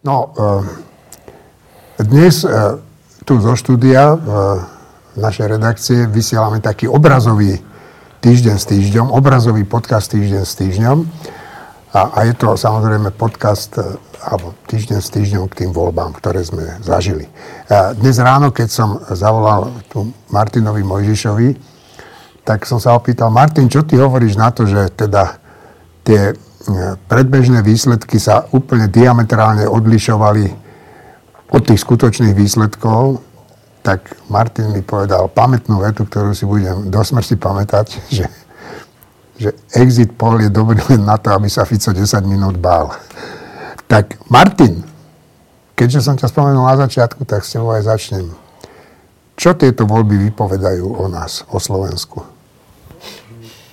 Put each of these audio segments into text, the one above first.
No, dnes tu zo štúdia v našej redakcie vysielame taký obrazový týždeň s týždňom, obrazový podcast týždeň s týždňom. A, a je to samozrejme podcast alebo týždeň s týždňom k tým voľbám, ktoré sme zažili. Dnes ráno, keď som zavolal tu Martinovi Mojžišovi, tak som sa opýtal, Martin, čo ty hovoríš na to, že teda tie predbežné výsledky sa úplne diametrálne odlišovali od tých skutočných výsledkov, tak Martin mi povedal pamätnú vetu, ktorú si budem do smrti pamätať, že, že exit poll je dobrý len na to, aby sa Fico 10 minút bál. Tak Martin, keďže som ťa spomenul na začiatku, tak s tebou aj začnem. Čo tieto voľby vypovedajú o nás, o Slovensku?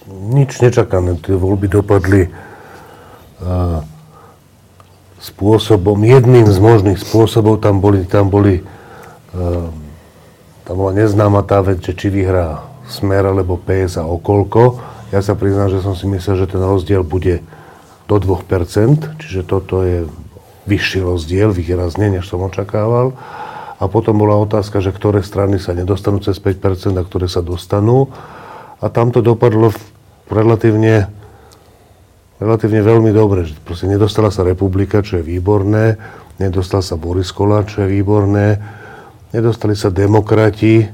Nič nečakané. Tie voľby dopadli spôsobom, jedným z možných spôsobov, tam boli, tam boli, tam bola neznáma tá vec, že či vyhrá Smer alebo PS a okolko. Ja sa priznám, že som si myslel, že ten rozdiel bude do 2%, čiže toto je vyšší rozdiel, výrazne, než som očakával. A potom bola otázka, že ktoré strany sa nedostanú cez 5% a ktoré sa dostanú. A tam to dopadlo relatívne relatívne veľmi dobre. Že proste nedostala sa republika, čo je výborné, nedostal sa Boris Kola, čo je výborné, nedostali sa demokrati,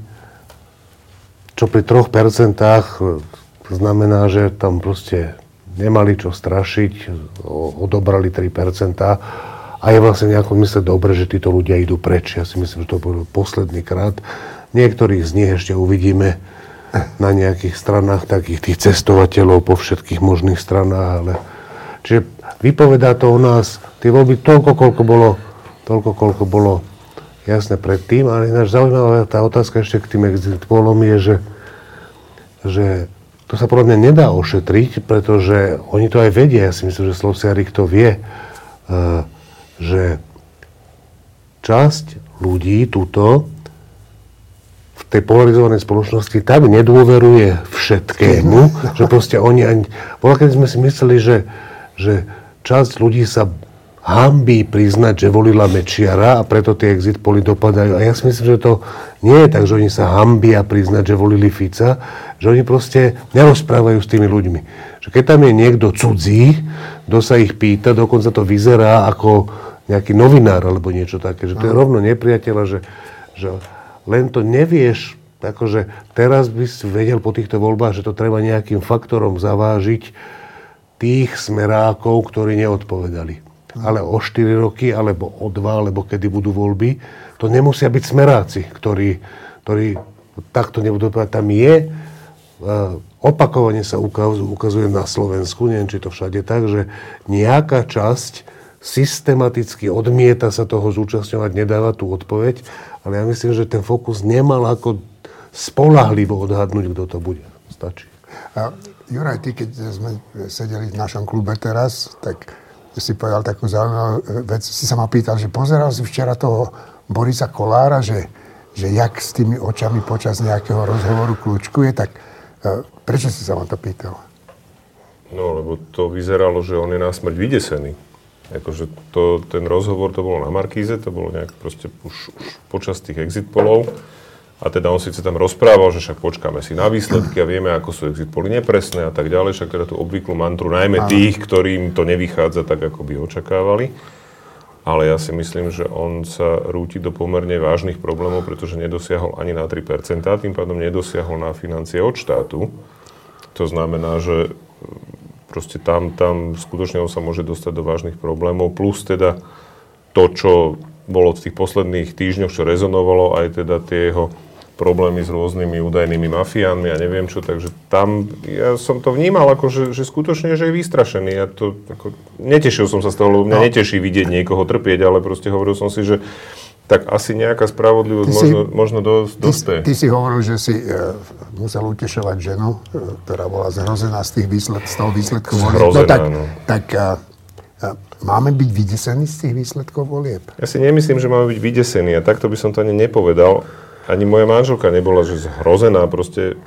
čo pri 3% znamená, že tam proste nemali čo strašiť, odobrali 3% a je vlastne nejako mysle dobre, že títo ľudia idú preč. Ja si myslím, že to bol posledný krát. Niektorých z nich ešte uvidíme, na nejakých stranách takých tých cestovateľov po všetkých možných stranách, ale čiže vypovedá to o nás, tie voľby toľko, koľko bolo, toľko, koľko bolo jasné predtým, ale ináč zaujímavá tá otázka ešte k tým exit polom je, že, že to sa podľa mňa nedá ošetriť, pretože oni to aj vedia, ja si myslím, že Slovsiarik to vie, eh, že časť ľudí túto tej polarizovanej spoločnosti tak nedôveruje všetkému, že proste oni ani... Bola, keď sme si mysleli, že, že časť ľudí sa hambí priznať, že volila Mečiara a preto tie exit poli dopadajú. A ja si myslím, že to nie je tak, že oni sa hambia priznať, že volili Fica, že oni proste nerozprávajú s tými ľuďmi. Že keď tam je niekto cudzí, kto sa ich pýta, dokonca to vyzerá ako nejaký novinár alebo niečo také, že to je rovno nepriateľa, že, že len to nevieš, akože teraz by si vedel po týchto voľbách, že to treba nejakým faktorom zavážiť tých smerákov, ktorí neodpovedali. Ale o 4 roky, alebo o 2, alebo kedy budú voľby, to nemusia byť smeráci, ktorí, ktorí takto nebudú povedať. Tam je, e, opakovane sa ukazuje na Slovensku, neviem, či to všade tak, že nejaká časť systematicky odmieta sa toho zúčastňovať, nedáva tú odpoveď, ale ja myslím, že ten fokus nemal ako spolahlivo odhadnúť, kto to bude. Stačí. A Juraj, ty, keď sme sedeli v našom klube teraz, tak si povedal takú zaujímavú vec. Si sa ma pýtal, že pozeral si včera toho Borisa Kolára, že, že jak s tými očami počas nejakého rozhovoru kľúčkuje, tak e, prečo si sa ma to pýtal? No, lebo to vyzeralo, že on je na smrť vydesený. Akože to, ten rozhovor to bolo na Markíze, to bolo nejak proste už, už počas tých exit polov. A teda on síce tam rozprával, že však počkáme si na výsledky a vieme, ako sú exit poly nepresné a tak ďalej, však teda tú obvyklú mantru, najmä tých, ktorým to nevychádza tak, ako by očakávali. Ale ja si myslím, že on sa rúti do pomerne vážnych problémov, pretože nedosiahol ani na 3%, tým pádom nedosiahol na financie od štátu. To znamená, že proste tam, tam skutočne on sa môže dostať do vážnych problémov. Plus teda to, čo bolo v tých posledných týždňoch, čo rezonovalo, aj teda tie jeho problémy s rôznymi údajnými mafiánmi a neviem čo, takže tam ja som to vnímal ako, že, že skutočne, že je vystrašený. Ja to, ako, netešil som sa z toho, lebo mňa no. neteší vidieť niekoho trpieť, ale proste hovoril som si, že tak asi nejaká spravodlivosť ty možno, si, možno dosť, Ty, ty si hovoril, že si uh, musel utešovať ženu, uh, ktorá bola zhrozená z, tých výsled, z toho výsledku volieb. No tak, no. tak uh, uh, máme byť vydesení z tých výsledkov volieb? Ja si nemyslím, že máme byť vydesení a takto by som to ani nepovedal. Ani moja manželka nebola že zhrozená, proste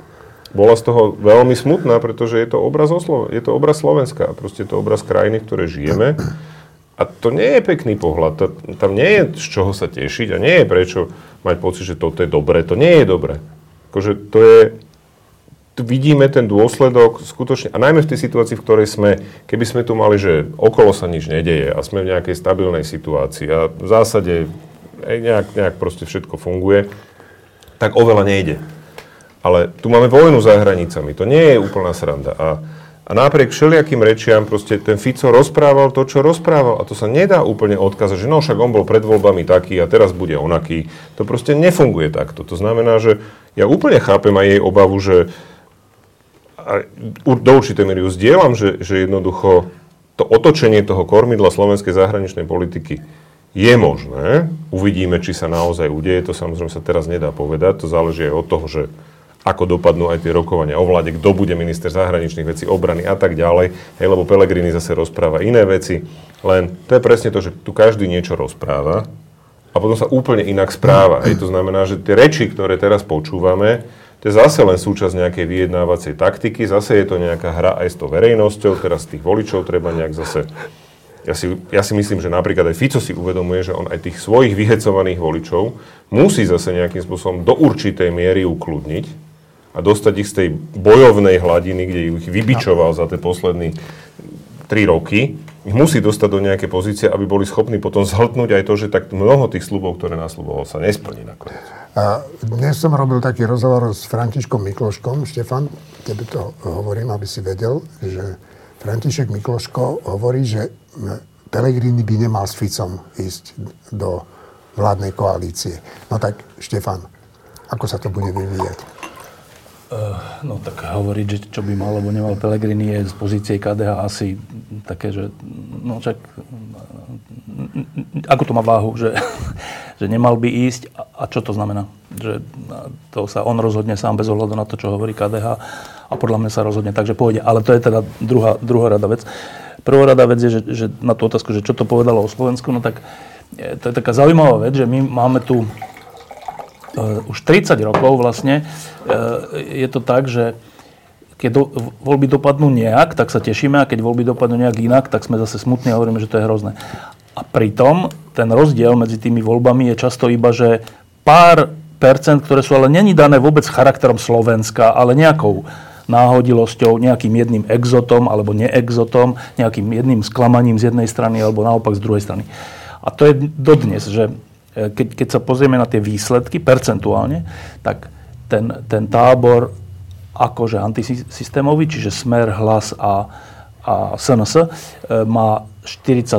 bola z toho veľmi smutná, pretože je to obraz, Oslo- je to obraz Slovenska, proste je to obraz krajiny, v ktorej žijeme A to nie je pekný pohľad. Tam nie je z čoho sa tešiť a nie je prečo mať pocit, že toto je dobré. To nie je dobré. Akože to je... Vidíme ten dôsledok skutočne, a najmä v tej situácii, v ktorej sme, keby sme tu mali, že okolo sa nič nedeje a sme v nejakej stabilnej situácii a v zásade nejak, nejak proste všetko funguje, tak oveľa nejde. Ale tu máme vojnu za hranicami, to nie je úplná sranda. A, a napriek všelijakým rečiam proste ten Fico rozprával to, čo rozprával. A to sa nedá úplne odkázať, že no však on bol pred voľbami taký a teraz bude onaký. To proste nefunguje takto. To znamená, že ja úplne chápem aj jej obavu, že a do určitej miery ju zdieľam, že, že jednoducho to otočenie toho kormidla slovenskej zahraničnej politiky je možné. Uvidíme, či sa naozaj udeje. To samozrejme sa teraz nedá povedať. To záleží aj od toho, že ako dopadnú aj tie rokovania o vláde, kto bude minister zahraničných vecí, obrany a tak ďalej. Hej, lebo Pelegrini zase rozpráva iné veci. Len to je presne to, že tu každý niečo rozpráva a potom sa úplne inak správa. Hej, to znamená, že tie reči, ktoré teraz počúvame, to je zase len súčasť nejakej vyjednávacej taktiky, zase je to nejaká hra aj s tou verejnosťou, teraz tých voličov treba nejak zase ja si, ja si myslím, že napríklad aj Fico si uvedomuje, že on aj tých svojich vyhecovaných voličov musí zase nejakým spôsobom do určitej miery ukludniť a dostať ich z tej bojovnej hladiny, kde ich vybičoval za tie posledné tri roky, ich musí dostať do nejaké pozície, aby boli schopní potom zhltnúť aj to, že tak mnoho tých slubov, ktoré nasľuboval, sa nesplní nakoniec. A dnes som robil taký rozhovor s Františkom Mikloškom. Štefan, tebe to hovorím, aby si vedel, že František Mikloško hovorí, že Pelegrini by nemal s Ficom ísť do vládnej koalície. No tak, Štefan, ako sa to bude vyvíjať? Uh, no tak hovoriť, že čo by mal alebo nemal Pelegrini je z pozície KDH asi také, že no čak ako to má váhu, že, že nemal by ísť a, a čo to znamená? Že to sa on rozhodne sám bez ohľadu na to, čo hovorí KDH a podľa mňa sa rozhodne, takže pôjde. Ale to je teda druhá, druhá rada vec. Uh, Prvorada vec je, že, že na tú otázku, že čo to povedalo o Slovensku, no tak e, to je taká zaujímavá vec, že my máme tu už 30 rokov vlastne, uh, je to tak, že keď do, voľby dopadnú nejak, tak sa tešíme a keď voľby dopadnú nejak inak, tak sme zase smutní a hovoríme, že to je hrozné. A pritom ten rozdiel medzi tými voľbami je často iba, že pár percent, ktoré sú ale není dané vôbec charakterom Slovenska, ale nejakou náhodilosťou, nejakým jedným exotom alebo neexotom, nejakým jedným sklamaním z jednej strany alebo naopak z druhej strany. A to je dodnes, že e, keď, keď sa pozrieme na tie výsledky percentuálne, tak ten, ten tábor akože antisystémový, čiže smer, hlas a, a SNS, e, má 42%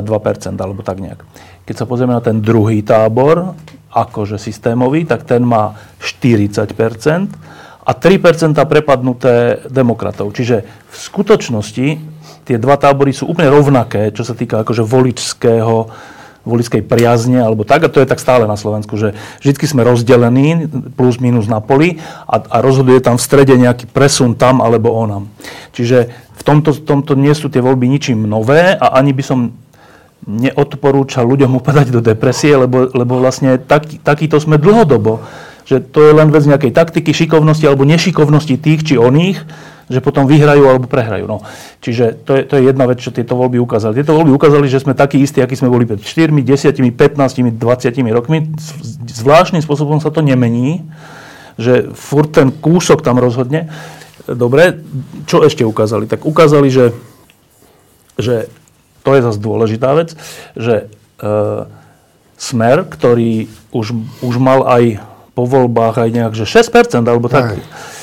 alebo tak nejak. Keď sa pozrieme na ten druhý tábor, akože systémový, tak ten má 40% a 3% prepadnuté demokratov. Čiže v skutočnosti tie dva tábory sú úplne rovnaké, čo sa týka akože voličského, voličskej priazne alebo tak, a to je tak stále na Slovensku, že vždy sme rozdelení plus minus na poli a, a rozhoduje tam v strede nejaký presun tam alebo onam. Čiže v tomto, tomto nie sú tie voľby ničím nové a ani by som neodporúčal ľuďom upadať do depresie, lebo, lebo vlastne tak, takýto sme dlhodobo že to je len vec nejakej taktiky, šikovnosti alebo nešikovnosti tých či oných, že potom vyhrajú alebo prehrajú. No. Čiže to je, to je jedna vec, čo tieto voľby ukázali. Tieto voľby ukázali, že sme takí istí, akí sme boli pred 4, 10, 15, 20 rokmi. Zvláštnym spôsobom sa to nemení, že furt ten kúsok tam rozhodne. Dobre, čo ešte ukázali? Tak ukázali, že, že to je zase dôležitá vec, že e, Smer, ktorý už, už mal aj po voľbách aj nejak, že 6% alebo tak. Aj.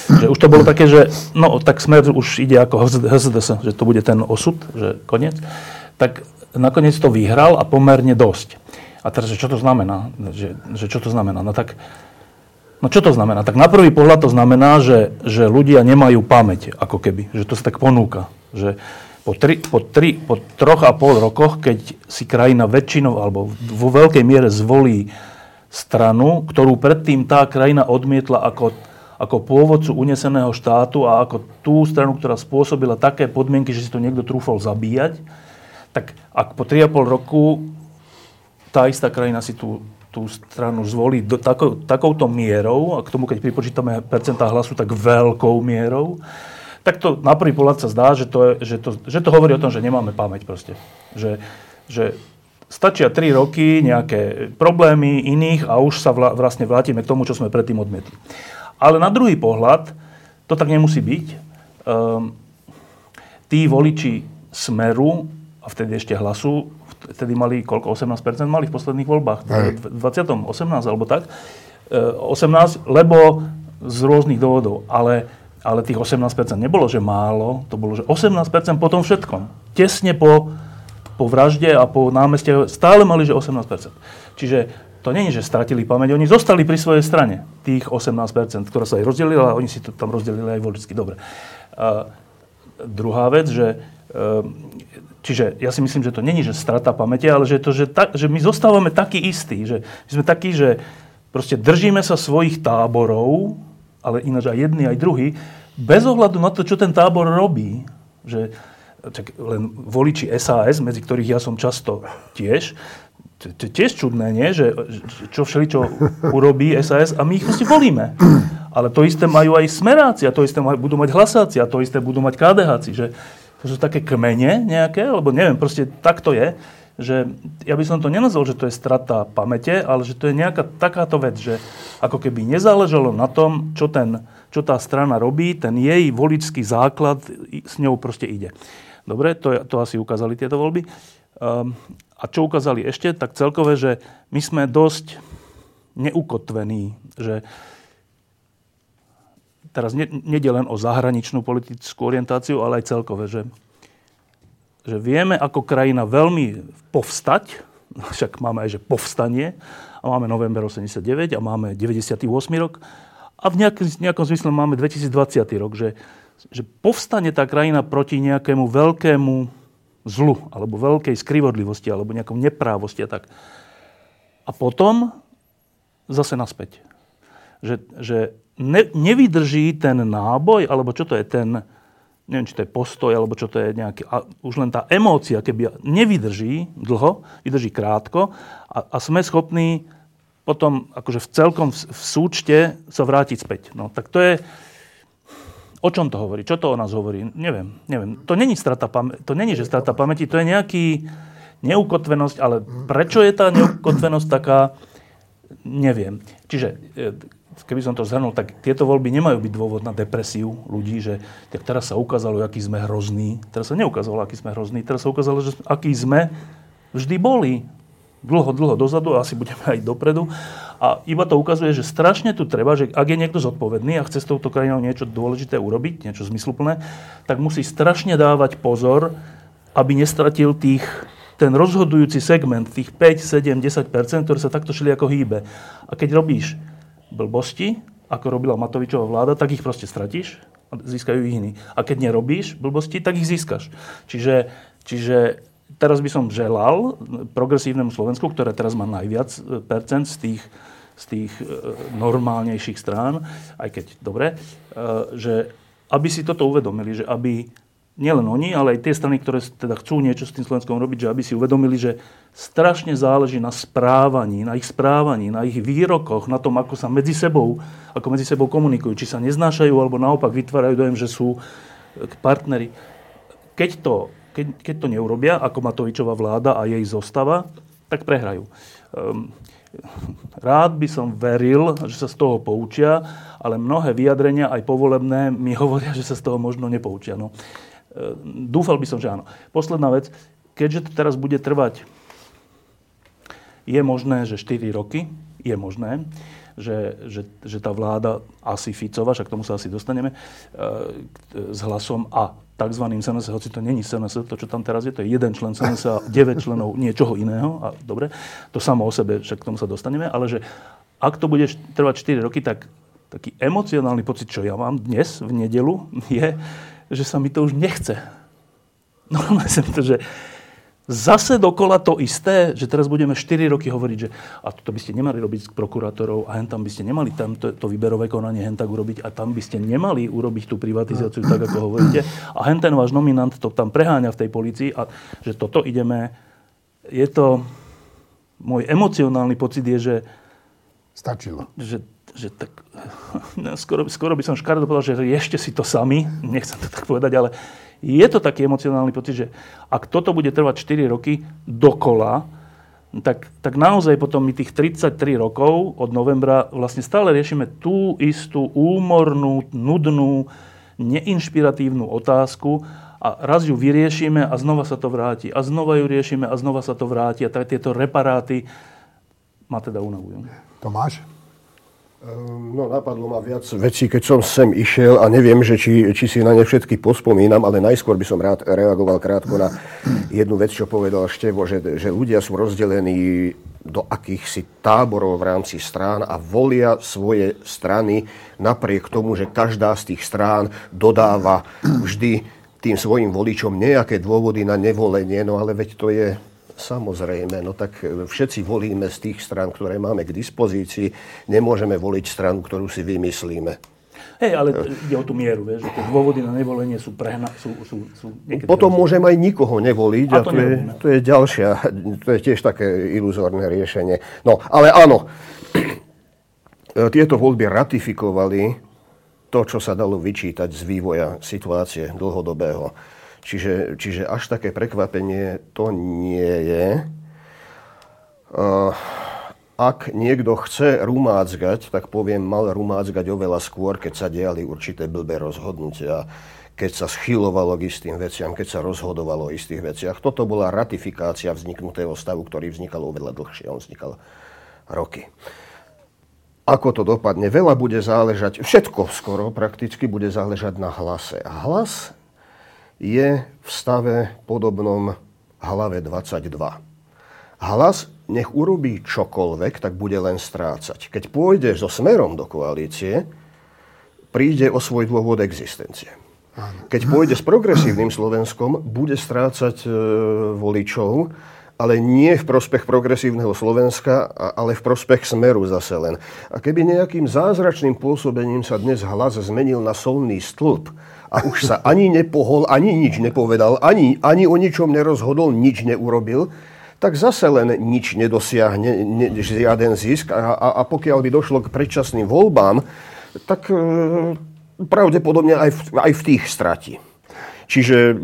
Že už to bolo také, že no tak smer už ide ako HZDS, že to bude ten osud, že koniec. Tak nakoniec to vyhral a pomerne dosť. A teraz, že čo to znamená? Že, že čo to znamená? No tak, no čo to znamená? Tak na prvý pohľad to znamená, že, že ľudia nemajú pamäť, ako keby. Že to sa tak ponúka. Že po, tri, po, tri, po troch a pol rokoch, keď si krajina väčšinou alebo vo veľkej miere zvolí stranu, ktorú predtým tá krajina odmietla ako, ako pôvodcu uneseného štátu a ako tú stranu, ktorá spôsobila také podmienky, že si to niekto trúfal zabíjať, tak ak po 3,5 roku tá istá krajina si tú, tú stranu zvolí do, tako, takouto mierou, a k tomu, keď pripočítame percentá hlasu, tak veľkou mierou, tak to na prvý pohľad sa zdá, že to, je, že, to, že to hovorí o tom, že nemáme pamäť proste. Že, že stačia 3 roky, nejaké problémy iných a už sa vla, vlastne vrátime k tomu, čo sme predtým odmietli. Ale na druhý pohľad, to tak nemusí byť. Um, tí voliči Smeru, a vtedy ešte hlasu, vtedy mali koľko? 18% mali v posledných voľbách. V 20. 18 alebo tak. 18, lebo z rôznych dôvodov. Ale, ale tých 18% nebolo, že málo, to bolo, že 18% po tom všetkom. Tesne po, po vražde a po námeste stále mali, že 18%. Čiže to je, že stratili pamäť, oni zostali pri svojej strane, tých 18%, ktorá sa aj rozdelila, a oni si to tam rozdelili aj voličsky. Dobre. A druhá vec, že ehm, Čiže ja si myslím, že to není, že strata pamäte, ale že, to, že, ta, že my zostávame takí istí, že my sme takí, že proste držíme sa svojich táborov, ale ináč aj jedni, aj druhý, bez ohľadu na to, čo ten tábor robí. Že, čak, len voliči SAS, medzi ktorých ja som často tiež, to je tiež čudné, nie? Že, čo všeličo urobí SAS a my ich proste volíme. Ale to isté majú aj smeráci, a to isté majú, budú mať hlasáci, a to isté budú mať KDHci. Že, to sú také kmene nejaké, lebo neviem, proste tak to je, že ja by som to nenazval, že to je strata pamäte, ale že to je nejaká takáto vec, že ako keby nezáležalo na tom, čo, ten, čo tá strana robí, ten jej voličský základ s ňou proste ide. Dobre, to, to asi ukázali tieto voľby. Um, a čo ukázali ešte, tak celkové, že my sme dosť neukotvení, že teraz nedie len o zahraničnú politickú orientáciu, ale aj celkové, že, že vieme ako krajina veľmi povstať, však máme aj že povstanie, a máme november 89 a máme 98 rok a v nejakom, nejakom zmysle máme 2020 rok, že, že povstane tá krajina proti nejakému veľkému zlu, alebo veľkej skrivodlivosti, alebo nejakom neprávosti a tak. A potom zase naspäť. Že, že ne, nevydrží ten náboj, alebo čo to je ten, neviem, či to je postoj, alebo čo to je nejaký, a už len tá emócia, keby nevydrží dlho, vydrží krátko a, a sme schopní potom akože v celkom v, v súčte sa vrátiť späť. No, tak to je, o čom to hovorí? Čo to o nás hovorí? Neviem, neviem. To není strata pamäti, to není, že strata pamäti, to je nejaký neukotvenosť, ale prečo je tá neukotvenosť taká, neviem. Čiže e, keby som to zhrnul, tak tieto voľby nemajú byť dôvod na depresiu ľudí, že tak teraz sa ukázalo, aký sme hrozní. Teraz sa neukázalo, aký sme hrozní. Teraz sa ukázalo, že aký sme vždy boli. Dlho, dlho dozadu asi budeme aj dopredu. A iba to ukazuje, že strašne tu treba, že ak je niekto zodpovedný a chce s touto krajinou niečo dôležité urobiť, niečo zmysluplné, tak musí strašne dávať pozor, aby nestratil tých, ten rozhodujúci segment, tých 5, 7, 10 ktoré sa takto šli ako hýbe. A keď robíš blbosti, ako robila Matovičová vláda, tak ich proste stratíš a získajú ich iní. A keď nerobíš blbosti, tak ich získaš. Čiže, čiže teraz by som želal progresívnemu Slovensku, ktoré teraz má najviac e, percent z tých, z tých e, normálnejších strán, aj keď dobre, e, že aby si toto uvedomili, že aby nielen oni, ale aj tie strany, ktoré teda chcú niečo s tým Slovenskom robiť, že aby si uvedomili, že strašne záleží na správaní, na ich správaní, na ich výrokoch, na tom, ako sa medzi sebou, ako medzi sebou komunikujú, či sa neznášajú, alebo naopak vytvárajú dojem, že sú partnery. Keď to, keď, keď to neurobia, ako Matovičová vláda a jej zostava, tak prehrajú. Um, rád by som veril, že sa z toho poučia, ale mnohé vyjadrenia, aj povolebné, mi hovoria, že sa z toho možno nepoučia. No. E, dúfal by som, že áno. Posledná vec, keďže to teraz bude trvať, je možné, že 4 roky, je možné, že, že, že tá vláda asi Ficova, však k tomu sa asi dostaneme, e, s hlasom a tzv. SNS, hoci to není SNS, to, čo tam teraz je, to je jeden člen SNS a 9 členov niečoho iného, a dobre, to samo o sebe, však k tomu sa dostaneme, ale že ak to bude trvať 4 roky, tak taký emocionálny pocit, čo ja mám dnes, v nedelu, je, že sa mi to už nechce. Normálne sa mi to, že zase dokola to isté, že teraz budeme 4 roky hovoriť, že a to by ste nemali robiť s prokurátorov a hen tam by ste nemali tam to, to výberové konanie hen tak urobiť a tam by ste nemali urobiť tú privatizáciu tak, ako hovoríte. A hen ten váš nominant to tam preháňa v tej policii a že toto ideme, je to, môj emocionálny pocit je, že Stačilo. Že že tak, no, skoro, skoro by som škaredo povedal, že ešte si to sami, nechcem to tak povedať, ale je to taký emocionálny pocit, že ak toto bude trvať 4 roky dokola, tak, tak naozaj potom my tých 33 rokov od novembra vlastne stále riešime tú istú úmornú, nudnú, neinšpiratívnu otázku a raz ju vyriešime a znova sa to vráti. A znova ju riešime a znova sa to vráti. A tak tieto reparáty ma teda unavujú. Tomáš? Ehm, no, napadlo ma viac vecí, keď som sem išiel a neviem, že či, či si na ne všetky pospomínam, ale najskôr by som rád reagoval krátko na jednu vec, čo povedal Števo, že, že ľudia sú rozdelení do akýchsi táborov v rámci strán a volia svoje strany napriek tomu, že každá z tých strán dodáva vždy tým svojim voličom nejaké dôvody na nevolenie, no ale veď to je Samozrejme, no tak všetci volíme z tých stran, ktoré máme k dispozícii. Nemôžeme voliť stranu, ktorú si vymyslíme. Hej, ale ide o tú mieru, vieš, že tie dôvody na nevolenie sú prehna, sú, sú, sú Potom môžem aj nikoho nevoliť a, a to, to, je, to je ďalšia, to je tiež také iluzórne riešenie. No, ale áno, tieto voľby ratifikovali to, čo sa dalo vyčítať z vývoja situácie dlhodobého. Čiže, čiže až také prekvapenie to nie je. Ak niekto chce rumácgať, tak poviem, mal rumácgať oveľa skôr, keď sa diali určité blbé rozhodnutia, keď sa schylovalo k istým veciam, keď sa rozhodovalo o istých veciach. Toto bola ratifikácia vzniknutého stavu, ktorý vznikal oveľa dlhšie. On vznikal roky. Ako to dopadne? Veľa bude záležať, všetko skoro prakticky bude záležať na hlase. A hlas je v stave podobnom hlave 22. Hlas nech urobí čokoľvek, tak bude len strácať. Keď pôjde so smerom do koalície, príde o svoj dôvod existencie. Keď pôjde s progresívnym Slovenskom, bude strácať e, voličov, ale nie v prospech progresívneho Slovenska, ale v prospech smeru zase len. A keby nejakým zázračným pôsobením sa dnes hlas zmenil na solný stĺp, a už sa ani nepohol, ani nič nepovedal, ani, ani o ničom nerozhodol, nič neurobil, tak zase len nič nedosiahne, ne, žiaden zisk. A, a, a pokiaľ by došlo k predčasným voľbám, tak e, pravdepodobne aj v, aj v tých stratí. Čiže e,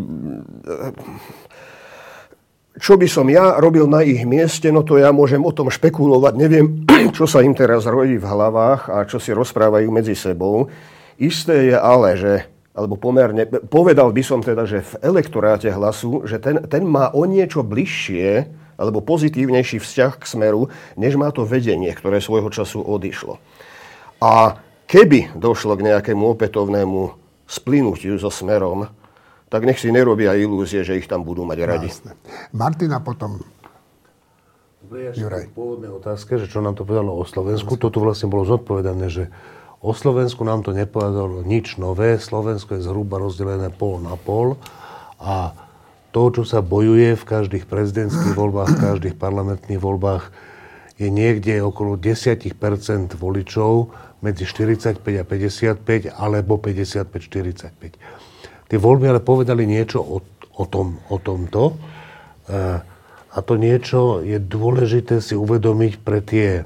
čo by som ja robil na ich mieste, no to ja môžem o tom špekulovať. Neviem, čo sa im teraz rodí v hlavách a čo si rozprávajú medzi sebou. Isté je ale, že alebo pomerne, povedal by som teda, že v elektoráte hlasu, že ten, ten má o niečo bližšie alebo pozitívnejší vzťah k smeru, než má to vedenie, ktoré svojho času odišlo. A keby došlo k nejakému opätovnému splynutiu so smerom, tak nech si nerobia ilúzie, že ich tam budú mať radi. Jasne. Martina potom Juraj. Pôvodné otázke, že čo nám to povedalo o Slovensku, toto vlastne bolo zodpovedané, že O Slovensku nám to nepovedalo nič nové. Slovensko je zhruba rozdelené pol na pol a to, čo sa bojuje v každých prezidentských voľbách, v každých parlamentných voľbách, je niekde okolo 10 voličov medzi 45 a 55 alebo 55-45. Tie voľby ale povedali niečo o, o, tom, o tomto. E, a to niečo je dôležité si uvedomiť pre tie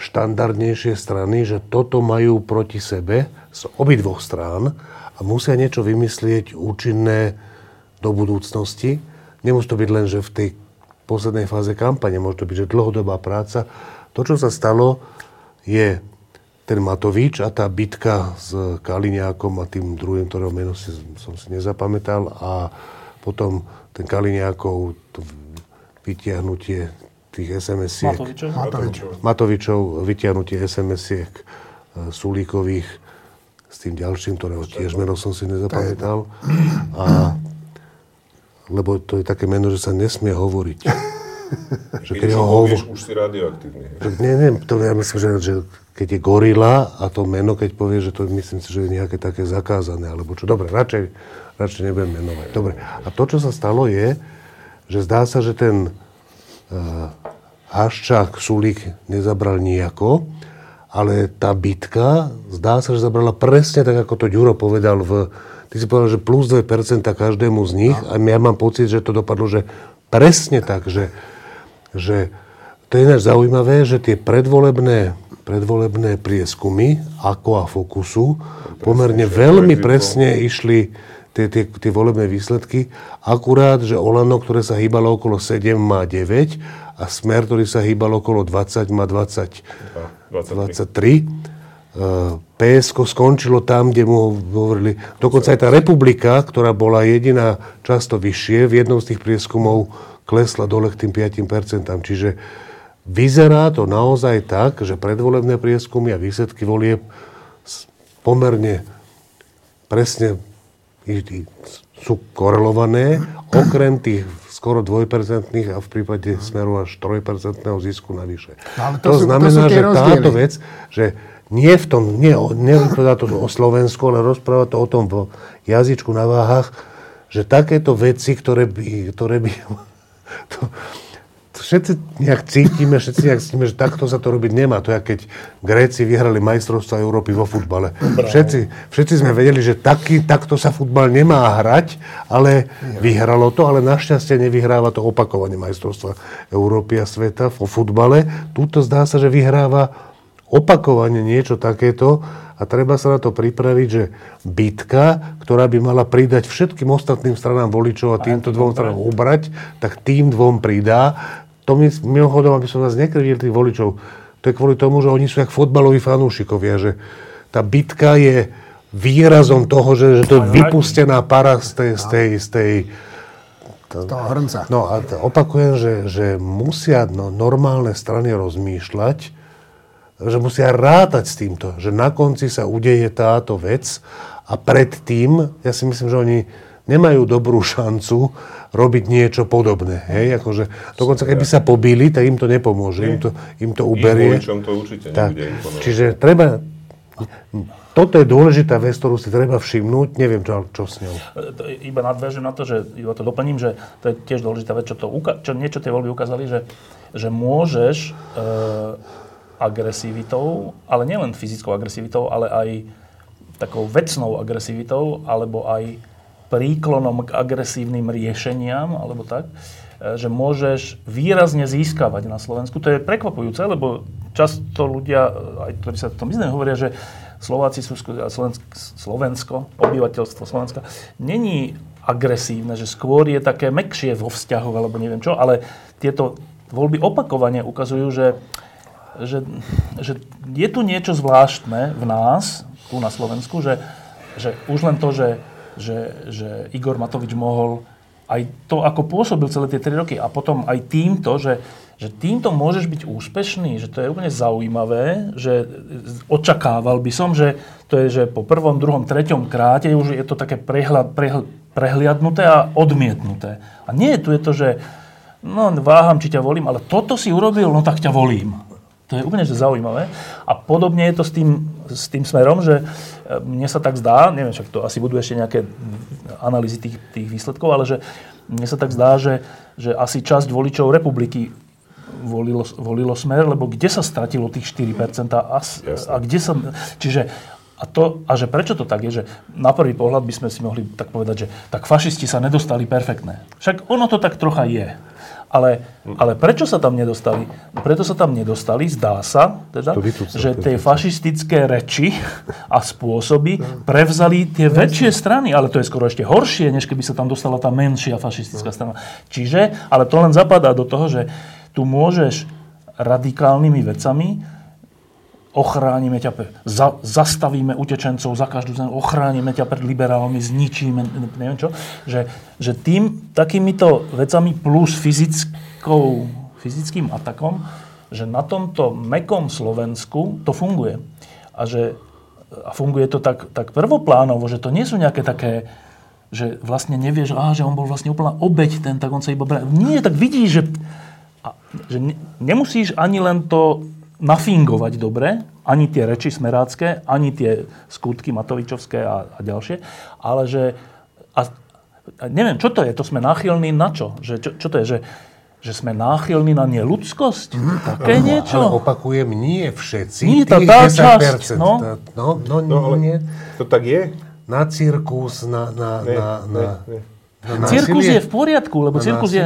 štandardnejšie strany, že toto majú proti sebe z obidvoch strán a musia niečo vymyslieť účinné do budúcnosti. Nemusí to byť len, že v tej poslednej fáze kampane, môže to byť, že dlhodobá práca. To, čo sa stalo, je ten Matovič a tá bitka s Kaliniakom a tým druhým, ktorého meno si, som si nezapamätal a potom ten Kaliniakov vytiahnutie tých SMS-iek. Matovičov? Matovičov. Matovičov vytiahnutie SMS-iek e, Sulíkových s tým ďalším, ktorého tiež meno som si nezapamätal. A, lebo to je také meno, že sa nesmie hovoriť. že keď, ho hovor... už si radioaktívny. Nie, nie, to ja myslím, že, že keď je gorila a to meno, keď povie, že to myslím si, že je nejaké také zakázané, alebo čo. Dobre, radšej, radšej nebudem menovať. Dobre. A to, čo sa stalo, je, že zdá sa, že ten uh, Haščák Sulík nezabral nejako, ale tá bitka, zdá sa, že zabrala presne tak, ako to Ďuro povedal v... Ty si povedal, že plus 2% každému z nich a ja mám pocit, že to dopadlo, že presne tak, že, že to je ináč zaujímavé, že tie predvolebné, predvolebné prieskumy ako a Fokusu pomerne veľmi presne išli tie, tie, tie volebné výsledky. Akurát, že Olano, ktoré sa hýbalo okolo 7, má 9 a Smer, ktorý sa hýbal okolo 20, má 20, 23. 23. PSK skončilo tam, kde mu hovorili, dokonca aj tá republika, ktorá bola jediná často vyššie, v jednom z tých prieskumov klesla dole k tým 5%. Čiže vyzerá to naozaj tak, že predvolebné prieskumy a výsledky volieb pomerne presne sú korelované, okrem tých skoro 2% a v prípade smeru až 3% zisku navyše. No, to, to sú, znamená, to že rozdiely. táto vec, že nie v tom, nie, nevypovedá to o Slovensku, ale rozpráva to o tom v jazyčku na váhach, že takéto veci, ktoré by, ktoré by to všetci nejak cítime, všetci nejak cítime, že takto sa to robiť nemá. To je, keď Gréci vyhrali majstrovstvo Európy vo futbale. Všetci, všetci sme vedeli, že taký, takto sa futbal nemá hrať, ale vyhralo to, ale našťastie nevyhráva to opakovanie majstrovstva Európy a sveta vo futbale. Tuto zdá sa, že vyhráva opakovane niečo takéto a treba sa na to pripraviť, že bitka, ktorá by mala pridať všetkým ostatným stranám voličov a týmto dvom stranám ubrať, tak tým dvom pridá. To mi, mimochodom, aby som vás nekrivil tých voličov, to je kvôli tomu, že oni sú jak fotbaloví fanúšikovia, že tá bitka je výrazom toho, že, že to je vypustená para z tej, z tej, z tej to, toho hrnca. No a opakujem, že, že musia no, normálne strany rozmýšľať, že musia rátať s týmto, že na konci sa udeje táto vec a predtým, ja si myslím, že oni nemajú dobrú šancu robiť niečo podobné. Hej? Akože, dokonca keby sa pobili, tak im to nepomôže, im to, im to uberie. to určite tak. Čiže treba... Toto je dôležitá vec, ktorú si treba všimnúť. Neviem, čo, čo s ňou. Iba nadviažem na to, že iba to doplním, že to je tiež dôležitá vec, čo, to, čo niečo tie voľby ukázali, že, že môžeš e, agresivitou, ale nielen fyzickou agresivitou, ale aj takou vecnou agresivitou, alebo aj príklonom k agresívnym riešeniam, alebo tak, e, že môžeš výrazne získavať na Slovensku. To je prekvapujúce, lebo často ľudia, aj ktorí sa v tom vyznajú, hovoria, že Slováci sú, Slovensko, Slovensko, obyvateľstvo Slovenska, není agresívne, že skôr je také mekšie vo vzťahoch, alebo neviem čo, ale tieto voľby opakovane ukazujú, že že, že je tu niečo zvláštne v nás, tu na Slovensku, že, že už len to, že, že, že Igor Matovič mohol aj to, ako pôsobil celé tie 3 roky a potom aj týmto, že, že týmto môžeš byť úspešný, že to je úplne zaujímavé, že očakával by som, že to je, že po prvom, druhom, treťom kráte už je to také prehľa, prehľ, prehliadnuté a odmietnuté. A nie tu je to, že no váham, či ťa volím, ale toto si urobil, no tak ťa volím. To je úplne že zaujímavé. A podobne je to s tým, s tým smerom, že e, mne sa tak zdá, neviem, však to asi budú ešte nejaké analýzy tých, tých výsledkov, ale že mne sa tak zdá, že, že asi časť voličov republiky volilo, volilo smer, lebo kde sa stratilo tých 4% a, a kde sa... Čiže a, to, a že prečo to tak je, že na prvý pohľad by sme si mohli tak povedať, že tak fašisti sa nedostali perfektné. Však ono to tak trocha je. Ale, ale prečo sa tam nedostali? Preto sa tam nedostali, zdá sa, teda, že tie fašistické reči a spôsoby prevzali tie väčšie strany, ale to je skoro ešte horšie, než keby sa tam dostala tá menšia fašistická strana. Čiže, ale to len zapadá do toho, že tu môžeš radikálnymi vecami ochránime ťa, za, zastavíme utečencov za každú cenu, ochránime ťa pred liberálmi, zničíme, neviem čo, že, že tým takýmito vecami plus fyzickou, fyzickým atakom, že na tomto mekom Slovensku to funguje. A že a funguje to tak, tak prvoplánovo, že to nie sú nejaké také, že vlastne nevieš, á, že on bol vlastne úplná obeď ten, tak on sa iba... Nie, tak vidíš, že, a, že ne, nemusíš ani len to nafingovať dobre, ani tie reči smerácké, ani tie skutky Matovičovské a, a ďalšie, ale že... A, a neviem, čo to je? To sme náchylní na čo? Že, čo, čo to je? Že, že sme náchylní na neludskosť? Mm, Také no, niečo? Ale opakujem, nie všetci. Nie tá, tá časť. No. Tá, no, no, no, ale nie. To tak je? Na cirkus, na... na, ne, na, ne, na ne. Cirkus je v poriadku, lebo cirkus je,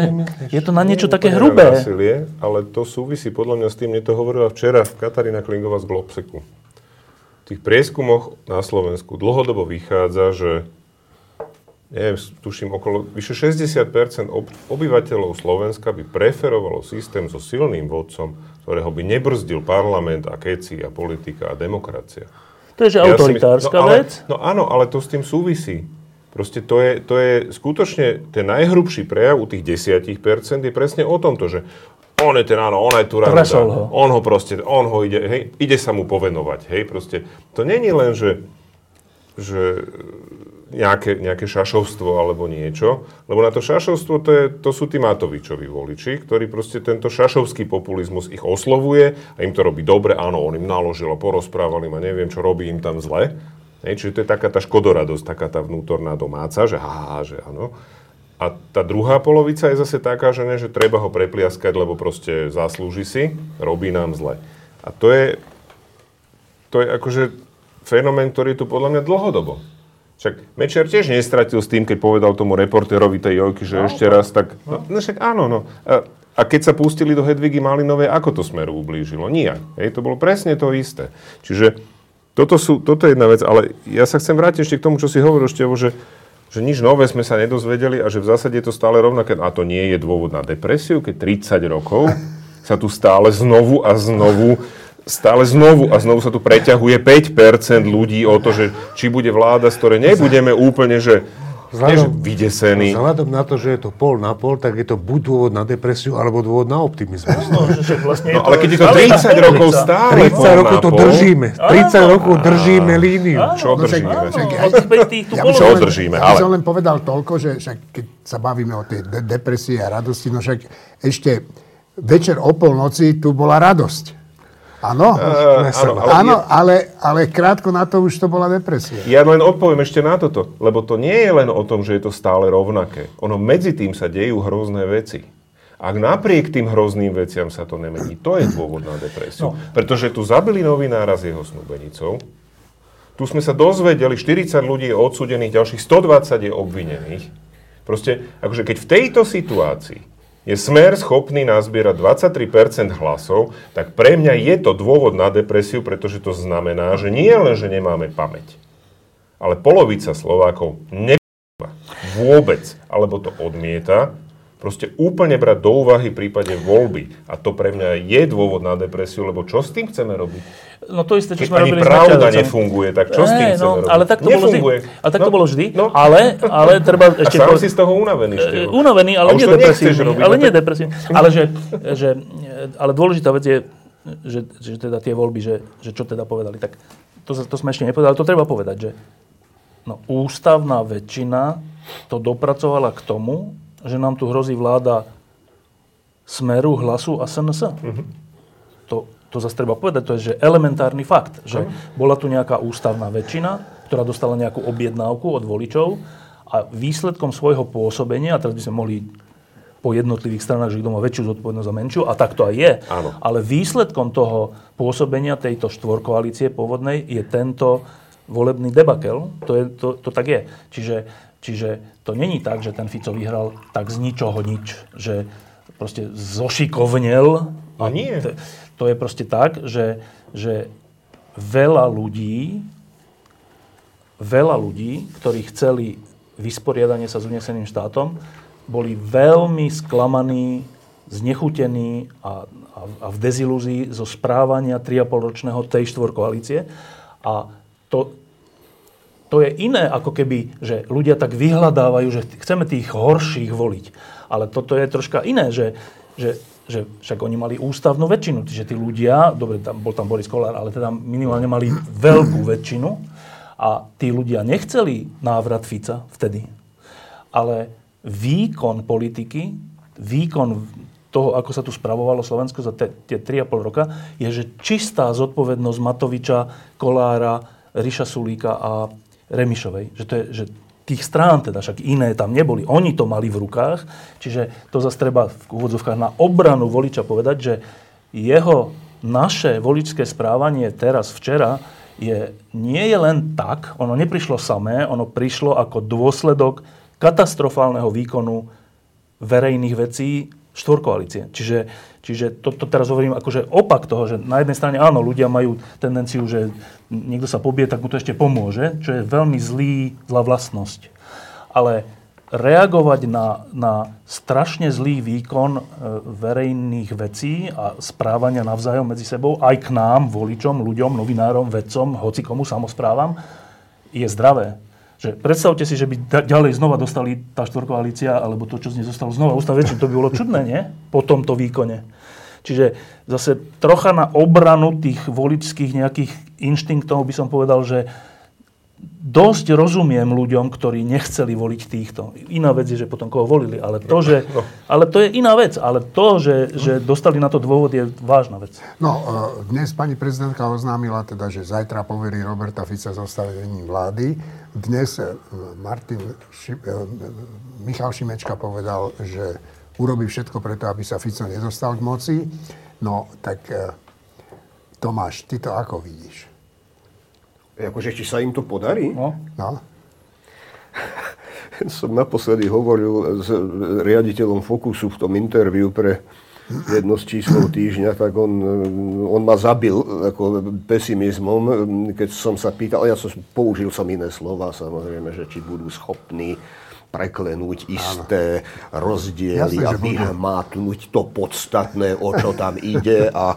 je to na niečo také hrubé. Násilie, ale to súvisí podľa mňa s tým, mne to hovorila včera Katarína Klingová z Globseku. V tých prieskumoch na Slovensku dlhodobo vychádza, že, neviem, tuším, okolo vyše 60% ob, obyvateľov Slovenska by preferovalo systém so silným vodcom, ktorého by nebrzdil parlament a keci a politika a demokracia. To je, že Ja autoritárska mysl- no, ale, vec. No áno, ale to s tým súvisí. Proste to je, to je skutočne ten najhrubší prejav u tých 10% je presne o tomto, že on je ten, áno, on je tu Tresol ho. On ho proste, on ho ide, hej, ide sa mu povenovať, hej, proste. To není len, že, že nejaké, nejaké šašovstvo alebo niečo, lebo na to šašovstvo to, je, to sú tí Matovičovi voliči, ktorí proste tento šašovský populizmus ich oslovuje a im to robí dobre, áno, on im naložil a porozprával im a neviem, čo robí im tam zle. Hej, čiže to je taká tá škodoradosť, taká tá vnútorná domáca, že ha, že áno. A tá druhá polovica je zase taká, že, ne, že treba ho prepliaskať, lebo proste zaslúži si, robí nám zle. A to je, to je akože fenomén, ktorý je tu podľa mňa dlhodobo. Však Mečiar tiež nestratil s tým, keď povedal tomu reportérovi tej Jojky, že ešte raz tak... No, no však áno, no. A, a keď sa pustili do Hedvigy Malinovej, ako to Smeru ublížilo? Nijak. Hej, to bolo presne to isté. Čiže toto, sú, toto je jedna vec, ale ja sa chcem vrátiť ešte k tomu, čo si hovoril, Števo, že, že nič nové sme sa nedozvedeli a že v zásade je to stále rovnaké. A to nie je dôvod na depresiu, keď 30 rokov sa tu stále znovu a znovu stále znovu a znovu sa tu preťahuje 5% ľudí o to, že či bude vláda, z ktorej nebudeme úplne, že že vydesení. Vzhľadom na to, že je to pol na pol, tak je to buď dôvod na depresiu, alebo dôvod na optimizmus. No, že vlastne No, ale keď je to 30 rokov stále 30 pol rokov to držíme. 30 rokov držíme líniu. Čo držíme? No, som Čo len- držíme, Ja by som len povedal toľko, že však keď sa bavíme o tej de- depresii a radosti, no však ešte večer o polnoci tu bola radosť. Áno, Eh, áno, ale áno, ale, ale krátko na to už to bola depresia. Ja len odpoviem ešte na toto, lebo to nie je len o tom, že je to stále rovnaké. Ono medzi tým sa dejú hrozné veci. Ak napriek tým hrozným veciam sa to nemení, to je dôvod na depresiu. No. Pretože tu zabili novinára s jeho snúbenicou, tu sme sa dozvedeli, 40 ľudí je odsudených, ďalších 120 je obvinených. Proste, akože keď v tejto situácii je Smer schopný nazbierať 23% hlasov, tak pre mňa je to dôvod na depresiu, pretože to znamená, že nie len, že nemáme pamäť, ale polovica Slovákov ne vôbec, alebo to odmieta, proste úplne brať do úvahy v prípade voľby. A to pre mňa je dôvod na depresiu, lebo čo s tým chceme robiť? No to isté, čo Keď sme ani robili pravda nefunguje, tak čo s tým chceme no, robiť? ale tak to bolo vždy. Ale tak to No, bolo vždy. no. Ale, ale treba A ešte... sám po- si z toho unavený, Števo. Unavený, ale A nie depresívny. robiť, Ale no nie tak- depresívny. Ale že, že, ale dôležitá vec je, že, že teda tie voľby, že, že čo teda povedali. Tak to, to sme ešte nepovedali, to treba povedať, že no, ústavná väčšina to dopracovala k tomu, že nám tu hrozí vláda Smeru, Hlasu a SNS. To, to zase treba povedať, to je že elementárny fakt, že bola tu nejaká ústavná väčšina, ktorá dostala nejakú objednávku od voličov a výsledkom svojho pôsobenia, a teraz by sme mohli po jednotlivých stranách, že kto má väčšiu zodpovednosť a menšiu, a tak to aj je. Áno. Ale výsledkom toho pôsobenia tejto štvorkoalície pôvodnej je tento volebný debakel. To, je, to, to tak je. Čiže, čiže to není tak, že ten Fico vyhral tak z ničoho nič, že proste zošikovnel. No nie. To, to je proste tak, že, že veľa ľudí, veľa ľudí, ktorí chceli vysporiadanie sa s uneseným štátom, boli veľmi sklamaní, znechutení a, a, a v dezilúzii zo správania 3,5 ročného tej štvor koalície. A to, to je iné, ako keby, že ľudia tak vyhľadávajú, že chceme tých horších voliť. Ale toto je troška iné, že, že, že však oni mali ústavnú väčšinu, že tí ľudia, dobre, tam, bol tam Boris Kolár, ale teda minimálne mali veľkú väčšinu a tí ľudia nechceli návrat Fica vtedy. Ale výkon politiky, výkon toho, ako sa tu spravovalo Slovensko za te, tie 3,5 roka, je, že čistá zodpovednosť Matoviča, Kolára, Ríša Sulíka a Remišovej. Že to je, že tých strán, teda však iné tam neboli, oni to mali v rukách, čiže to zase treba v úvodzovkách na obranu voliča povedať, že jeho naše voličské správanie teraz, včera, je, nie je len tak, ono neprišlo samé, ono prišlo ako dôsledok katastrofálneho výkonu verejných vecí štvorkoalície. Čiže, čiže to, to teraz hovorím akože opak toho, že na jednej strane áno, ľudia majú tendenciu, že niekto sa pobije, tak mu to ešte pomôže, čo je veľmi zlý, zlá vlastnosť. ale reagovať na, na strašne zlý výkon e, verejných vecí a správania navzájom medzi sebou, aj k nám, voličom, ľuďom, novinárom, vedcom, hoci komu samozprávam, je zdravé. Že predstavte si, že by da- ďalej znova dostali tá štvorkoalícia, alebo to, čo z nej zostalo znova ústav väčšin, to by bolo čudné, nie? Po tomto výkone. Čiže zase trocha na obranu tých voličských nejakých inštinktov by som povedal, že dosť rozumiem ľuďom, ktorí nechceli voliť týchto. Iná vec je, že potom koho volili, ale to, že, No. ale to je iná vec. Ale to, že, že dostali na to dôvod, je vážna vec. No, e, dnes pani prezidentka oznámila teda, že zajtra poverí Roberta Fica zostavením vlády. Dnes e, Martin Ši- e, Michal Šimečka povedal, že urobí všetko preto, aby sa Fico nedostal k moci. No, tak e, Tomáš, ty to ako vidíš? Akože, či sa im to podarí? No. No? Som naposledy hovoril s riaditeľom Fokusu v tom interviu pre jedno z číslov týždňa, tak on, on ma zabil ako pesimizmom, keď som sa pýtal, ja som, použil som iné slova, samozrejme, že či budú schopní preklenúť isté rozdiely Jasné, a vyhmátnuť to podstatné, o čo tam ide a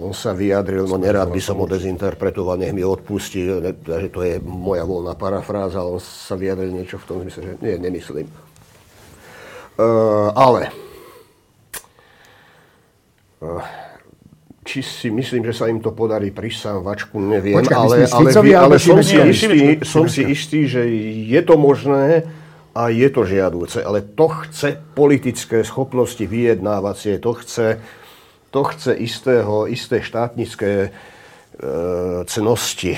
on sa vyjadril, no nerád by som ho dezinterpretoval, nech mi odpustí, ne- že to je moja voľná parafráza, ale on sa vyjadril niečo v tom zmysle, že nie, nemyslím. Uh, ale či si myslím, že sa im to podarí prísť sám vačku, neviem, Počkaj, ale, ale, vy- ale som, si istý, som si istý, že je to možné a je to žiadúce, ale to chce politické schopnosti vyjednávacie, to chce, to chce istého, isté štátnické e, cnosti.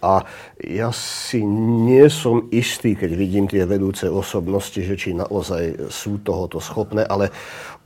A ja si nie som istý, keď vidím tie vedúce osobnosti, že či naozaj sú tohoto schopné, ale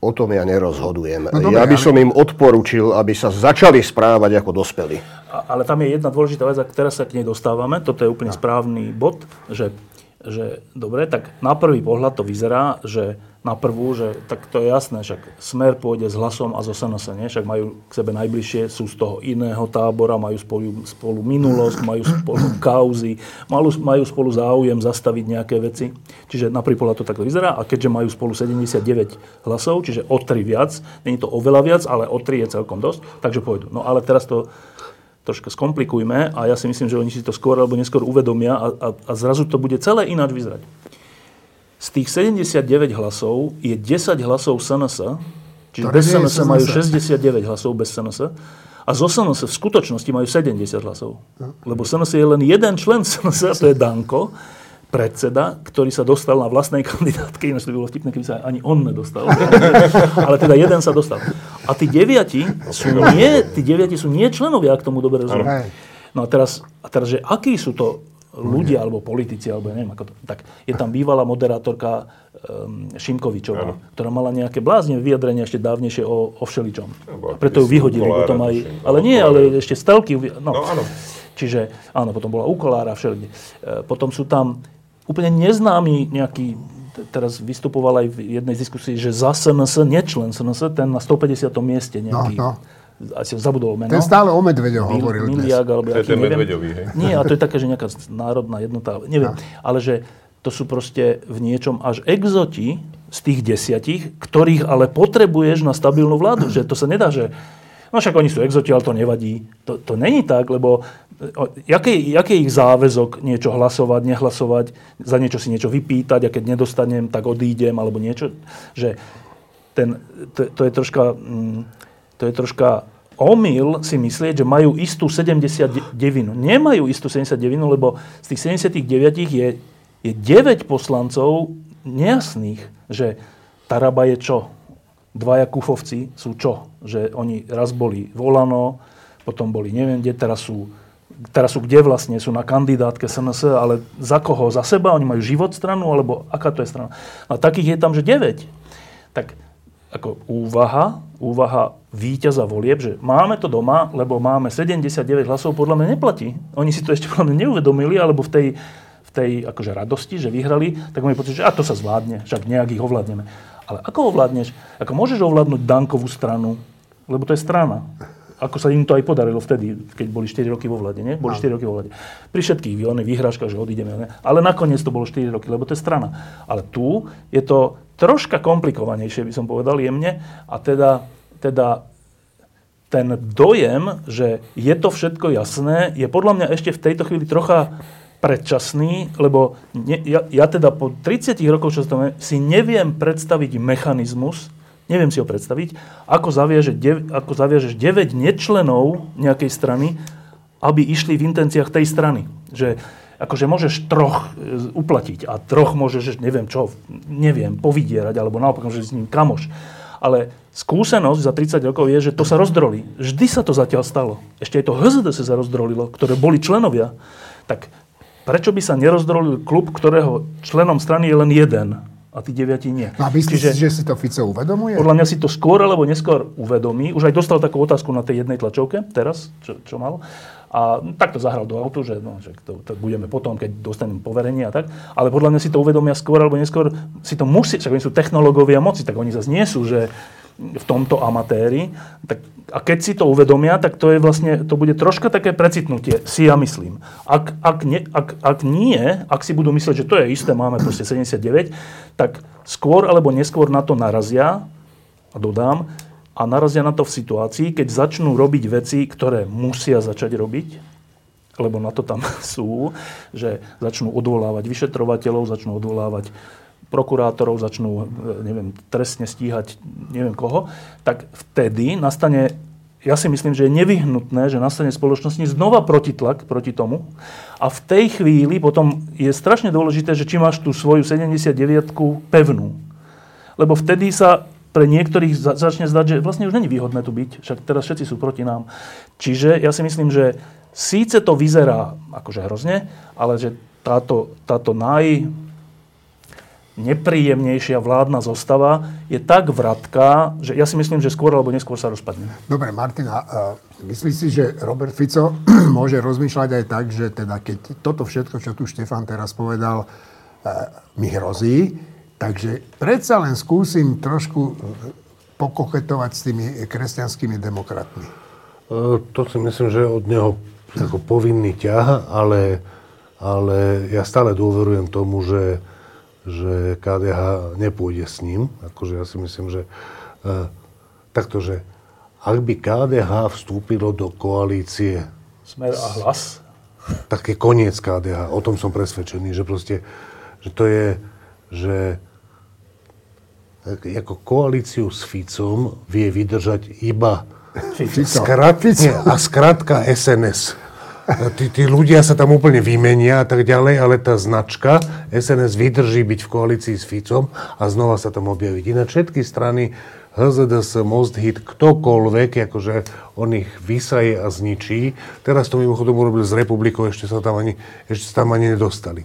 o tom ja nerozhodujem. No dobre, ja by ale- som im odporučil, aby sa začali správať ako dospelí. Ale tam je jedna dôležitá vec, a teraz sa k nej dostávame, toto je úplne správny bod, že, že dobre, tak na prvý pohľad to vyzerá, že na prvú, že tak to je jasné, však Smer pôjde s hlasom a zo SNS, nie? však majú k sebe najbližšie, sú z toho iného tábora, majú spolu, spolu minulosť, majú spolu kauzy, majú, majú spolu záujem zastaviť nejaké veci. Čiže na prvý pohľad to takto vyzerá a keďže majú spolu 79 hlasov, čiže o 3 viac, není to oveľa viac, ale o 3 je celkom dosť, takže pôjdu. No ale teraz to troška skomplikujme a ja si myslím, že oni si to skôr alebo neskôr uvedomia a, a, a zrazu to bude celé ináč vyzerať. Z tých 79 hlasov je 10 hlasov SNS, čiže bez SNS majú SNS. 69 hlasov bez SNS a zo SNS v skutočnosti majú 70 hlasov. Lebo SNS je len jeden člen SNS, a to je Danko, predseda, ktorý sa dostal na vlastnej kandidátke, ináč to by bolo vtipné, keby sa ani on nedostal. Ale teda jeden sa dostal. A tí deviati sú nie, tí deviati sú nie členovia, ak tomu dobre rozumiem. No a teraz, a teraz, že akí sú to ľudia, alebo politici, alebo ja neviem, ako to, tak je tam bývalá moderátorka um, Šimkovičová, ktorá mala nejaké blázne vyjadrenia ešte dávnejšie o, o všeličom. bola A preto ju vyhodili Kolára, potom aj, tuším. ale nie, ale ešte stelky, no. No áno. Čiže áno, potom bola u Kolára všelikde. E, Potom sú tam úplne neznámi nejaký, teraz vystupoval aj v jednej z diskusí, že za SNS, nečlen SNS, ten na 150. mieste nejaký, no. Asi zabudol meno. Ten stále o medveďoch Mil- hovoril dnes. Miliak, alebo To je ten. Medveďový, hej? Nie, a to je také, že nejaká národná jednota, neviem. Ale že to sú proste v niečom až exoti z tých desiatich, ktorých ale potrebuješ na stabilnú vládu. Že to sa nedá, že no však oni sú exoti, ale to nevadí. To, to není tak, lebo jaký, jaký je ich záväzok niečo hlasovať, nehlasovať, za niečo si niečo vypýtať a keď nedostanem, tak odídem, alebo niečo. Že ten, to, to je troška, mm, to je troška omyl si myslieť, že majú istú 79. Nemajú istú 79, lebo z tých 79 je, je 9 poslancov nejasných, že Taraba je čo? Dvaja kufovci sú čo? Že oni raz boli volano, potom boli neviem kde, teraz sú teraz sú kde vlastne, sú na kandidátke SNS, ale za koho? Za seba? Oni majú život stranu, alebo aká to je strana? A takých je tam, že 9. Tak ako úvaha, úvaha víťaza volieb, že máme to doma, lebo máme 79 hlasov, podľa mňa neplatí. Oni si to ešte podľa mňa neuvedomili, alebo v tej, v tej akože radosti, že vyhrali, tak majú pocit, že a to sa zvládne, však nejak ich ovládneme. Ale ako ovládneš? Ako môžeš ovládnuť Dankovú stranu? Lebo to je strana. ako sa im to aj podarilo vtedy, keď boli 4 roky vo vlade, nie? Boli 4 roky vo vlade. Pri všetkých výhražkách, že odídeme, ne? ale nakoniec to bolo 4 roky, lebo to je strana. Ale tu je to troška komplikovanejšie, by som povedal jemne, a teda, teda ten dojem, že je to všetko jasné, je podľa mňa ešte v tejto chvíli trocha predčasný, lebo ne, ja, ja teda po 30 rokoch, čo to si neviem predstaviť mechanizmus, neviem si ho predstaviť, ako, zaviaže, ako zaviažeš 9 nečlenov nejakej strany, aby išli v intenciách tej strany. Že akože môžeš troch e, uplatiť a troch môžeš, neviem čo, neviem, povidierať, alebo naopak môžeš s ním kamoš. Ale skúsenosť za 30 rokov je, že to sa rozdrolí. Vždy sa to zatiaľ stalo. Ešte aj to HZD sa rozdrolilo, ktoré boli členovia. Tak prečo by sa nerozdrolil klub, ktorého členom strany je len jeden? a tí deviati nie. No a myslíš si, že si to Fico uvedomuje? Podľa mňa si to skôr alebo neskôr uvedomí. Už aj dostal takú otázku na tej jednej tlačovke, teraz, čo, čo mal. A tak to zahral do autu, že, no, že to, to budeme potom, keď dostanem poverenie a tak. Ale podľa mňa si to uvedomia skôr alebo neskôr. Si to musí, však oni sú technológovia moci, tak oni zase nie sú, že v tomto amatéri. Tak, a keď si to uvedomia, tak to je vlastne, to bude troška také precitnutie, si ja myslím. Ak, ak, nie, ak, ak nie, ak si budú myslieť, že to je isté, máme proste 79, tak skôr alebo neskôr na to narazia, a dodám, a narazia na to v situácii, keď začnú robiť veci, ktoré musia začať robiť, lebo na to tam sú, že začnú odvolávať vyšetrovateľov, začnú odvolávať prokurátorov, začnú, e, neviem, trestne stíhať neviem koho, tak vtedy nastane, ja si myslím, že je nevyhnutné, že nastane spoločnosti znova protitlak proti tomu. A v tej chvíli potom je strašne dôležité, že či máš tú svoju 79 pevnú. Lebo vtedy sa pre niektorých začne zdať, že vlastne už není výhodné tu byť, však teraz všetci sú proti nám. Čiže ja si myslím, že síce to vyzerá akože hrozne, ale že táto, táto naj, nepríjemnejšia vládna zostava je tak vratká, že ja si myslím, že skôr alebo neskôr sa rozpadne. Dobre, Martina, myslíš si, že Robert Fico môže rozmýšľať aj tak, že teda keď toto všetko, čo tu Štefan teraz povedal, uh, mi hrozí, Takže predsa len skúsim trošku pokoketovať s tými kresťanskými demokratmi. E, to si myslím, že od neho ako povinný ťah, ale, ale ja stále dôverujem tomu, že, že KDH nepôjde s ním. Akože ja si myslím, že e, takto, že ak by KDH vstúpilo do koalície Smer a hlas? Tak je koniec KDH. O tom som presvedčený, že proste, že to je, že ako koalíciu s Ficom vie vydržať iba skrat, nie, a skratka SNS. Tí, tí ľudia sa tam úplne vymenia a tak ďalej, ale tá značka SNS vydrží byť v koalícii s Ficom a znova sa tam objaviť. Ináč všetky strany HZDS, Most Hit, ktokoľvek, akože on ich vysaje a zničí. Teraz to mimochodom urobil s republikou, ešte sa tam ani, ešte sa tam ani nedostali.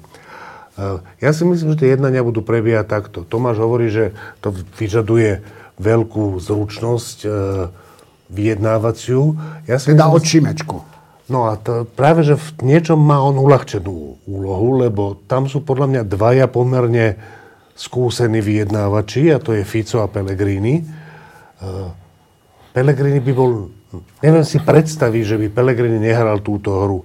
Eh, ja si myslím, že tie jednania budú prebiehať takto. Tomáš hovorí, že to vyžaduje veľkú zručnosť e, vyjednávaciu. Ja si teda myslím, odčimečku. No a to, práve, že v niečom má on uľahčenú úlohu, lebo tam sú podľa mňa dvaja pomerne skúsení vyjednávači, a to je Fico a Pellegrini. E, Pellegrini by bol... Neviem si predstaviť, že by Pellegrini nehral túto hru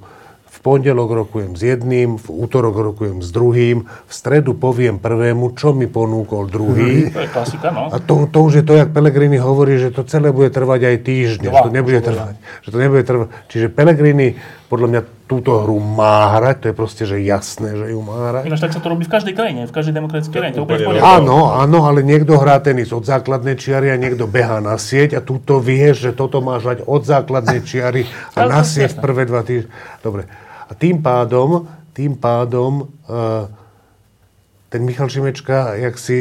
pondelok rokujem s jedným, v útorok rokujem s druhým, v stredu poviem prvému, čo mi ponúkol druhý. To je klasika, no. A to, to už je to, jak Pelegrini hovorí, že to celé bude trvať aj týždne, že to nebude trvať. Že to nebude trvať. Čiže Pelegrini podľa mňa túto hru má hrať, to je proste, že jasné, že ju má hrať. Ináč tak sa to robí v každej krajine, v každej demokratickej krajine. To úplne áno, áno, ale niekto hrá tenis od základnej čiary a niekto behá na sieť a túto vieš, že toto máš hrať od základnej čiary a na sieť prvé dva týždne. Dobre. A tým pádom, tým pádom uh, ten Michal Šimečka jak si,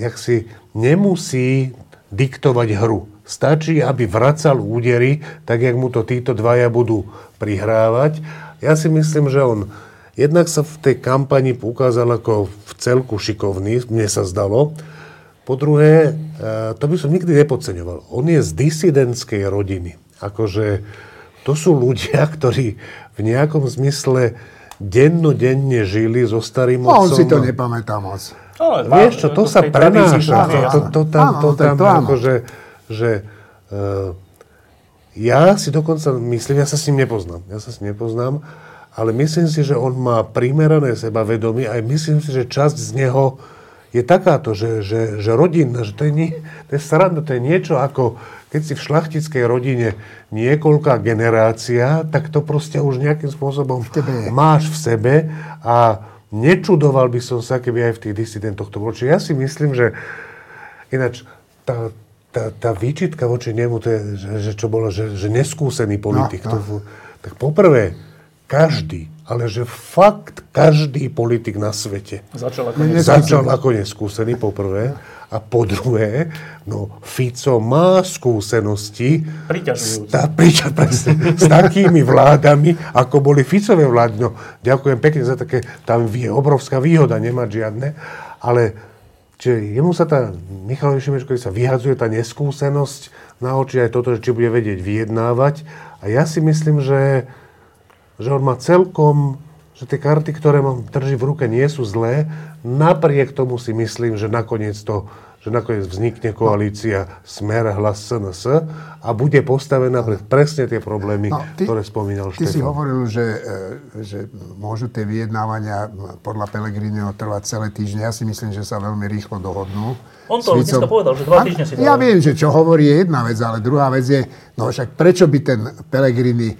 jak si nemusí diktovať hru. Stačí, aby vracal údery, tak jak mu to títo dvaja budú prihrávať. Ja si myslím, že on jednak sa v tej kampani ukázal ako v celku šikovný, mne sa zdalo. Po druhé, eh, to by som nikdy nepodceňoval. On je z disidentskej rodiny. Akože to sú ľudia, ktorí v nejakom zmysle dennodenne žili so starým otcom. On si to nepamätá moc. Ale, Vieš čo, to, to sa prenáša. To, to, to tam, to tam, to, to, že, že uh, ja si dokonca myslím, ja sa s ním nepoznám, ja sa s ním nepoznám, ale myslím si, že on má primerané sebavedomie a myslím si, že časť z neho je takáto, že, že, že rodina, že to je, nie, to je sranda, to je niečo ako, keď si v šlachtickej rodine niekoľká generácia, tak to proste už nejakým spôsobom v tebe máš v sebe a nečudoval by som sa, keby aj v tých disidentoch to bolo. Čiže ja si myslím, že ináč tá, tá, tá výčitka voči nemu, to je, že, že čo bolo, že, že neskúsený politik. No, no. To, tak poprvé, každý, ale že fakt každý politik na svete začal ako, začal ako neskúsený, poprvé. A po druhé, no Fico má skúsenosti s, ta, priča, presne, s takými vládami, ako boli Ficové vlády. No, ďakujem pekne za také, tam je obrovská výhoda, nemať žiadne, ale Čiže jemu sa tá, Michalovi Šimečkovi sa vyhadzuje tá neskúsenosť na oči, aj toto, či bude vedieť vyjednávať. A ja si myslím, že, že on má celkom, že tie karty, ktoré mám drží v ruke, nie sú zlé. Napriek tomu si myslím, že nakoniec to že nakoniec vznikne koalícia Smer, Hlas, SNS a bude postavená pre presne tie problémy, no, ty, ktoré spomínal Štefan. Ty si hovoril, že, e, že môžu tie vyjednávania podľa Pelegrineho trvať celé týždne. Ja si myslím, že sa veľmi rýchlo dohodnú. On to dneska povedal, že dva týždne si Ja viem, že čo hovorí je jedna vec, ale druhá vec je, no však prečo by ten Pelegrini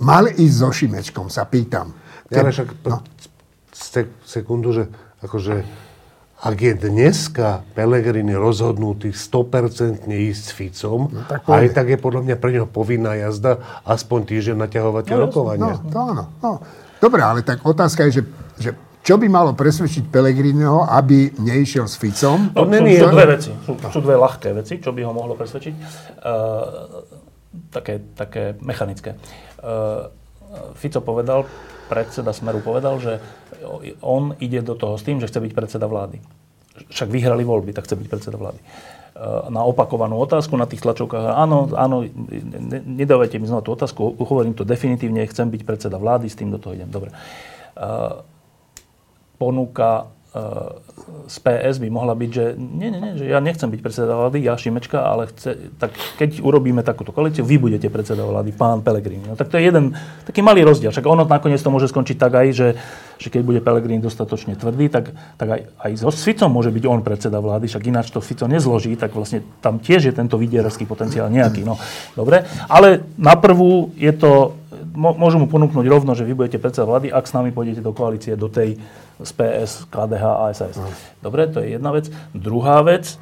mal ísť so Šimečkom, sa pýtam. Ja, ale však no. sekundu, že akože ak je dneska Pelegrini rozhodnutý 100% ísť s Ficom, no, tak aj tak je podľa mňa pre neho povinná jazda aspoň týždeň naťahovať no, rokovania. No, to áno. No. Dobre, ale tak otázka je, že, že čo by malo presvedčiť Pelegriniho, aby neišiel s Ficom? No, sú, sú dve veci. Sú, sú dve ľahké veci, čo by ho mohlo presvedčiť. Uh, také, také mechanické. Uh, Fico povedal, predseda Smeru povedal, že on ide do toho s tým, že chce byť predseda vlády. Však vyhrali voľby, tak chce byť predseda vlády. E, na opakovanú otázku na tých tlačovkách, áno, áno, nedávajte mi znova tú otázku, hovorím to definitívne, chcem byť predseda vlády, s tým do toho idem. Dobre. E, ponúka z PS by mohla byť, že nie, nie, nie, že ja nechcem byť predseda vlády, ja Šimečka, ale chce, tak keď urobíme takúto koalíciu, vy budete predseda vlády, pán Pelegrini. No tak to je jeden taký malý rozdiel. Však ono nakoniec to môže skončiť tak aj, že, že keď bude Pelegrini dostatočne tvrdý, tak, tak aj, aj so Ficom môže byť on predseda vlády, však ináč to Fico nezloží, tak vlastne tam tiež je tento vydierský potenciál nejaký. No, dobre, ale na prvú je to, môžu mu ponúknuť rovno, že vy budete predseda vlády, ak s nami pôjdete do koalície, do tej z PS, KDH a SAS. Mm. Dobre, to je jedna vec. Druhá vec,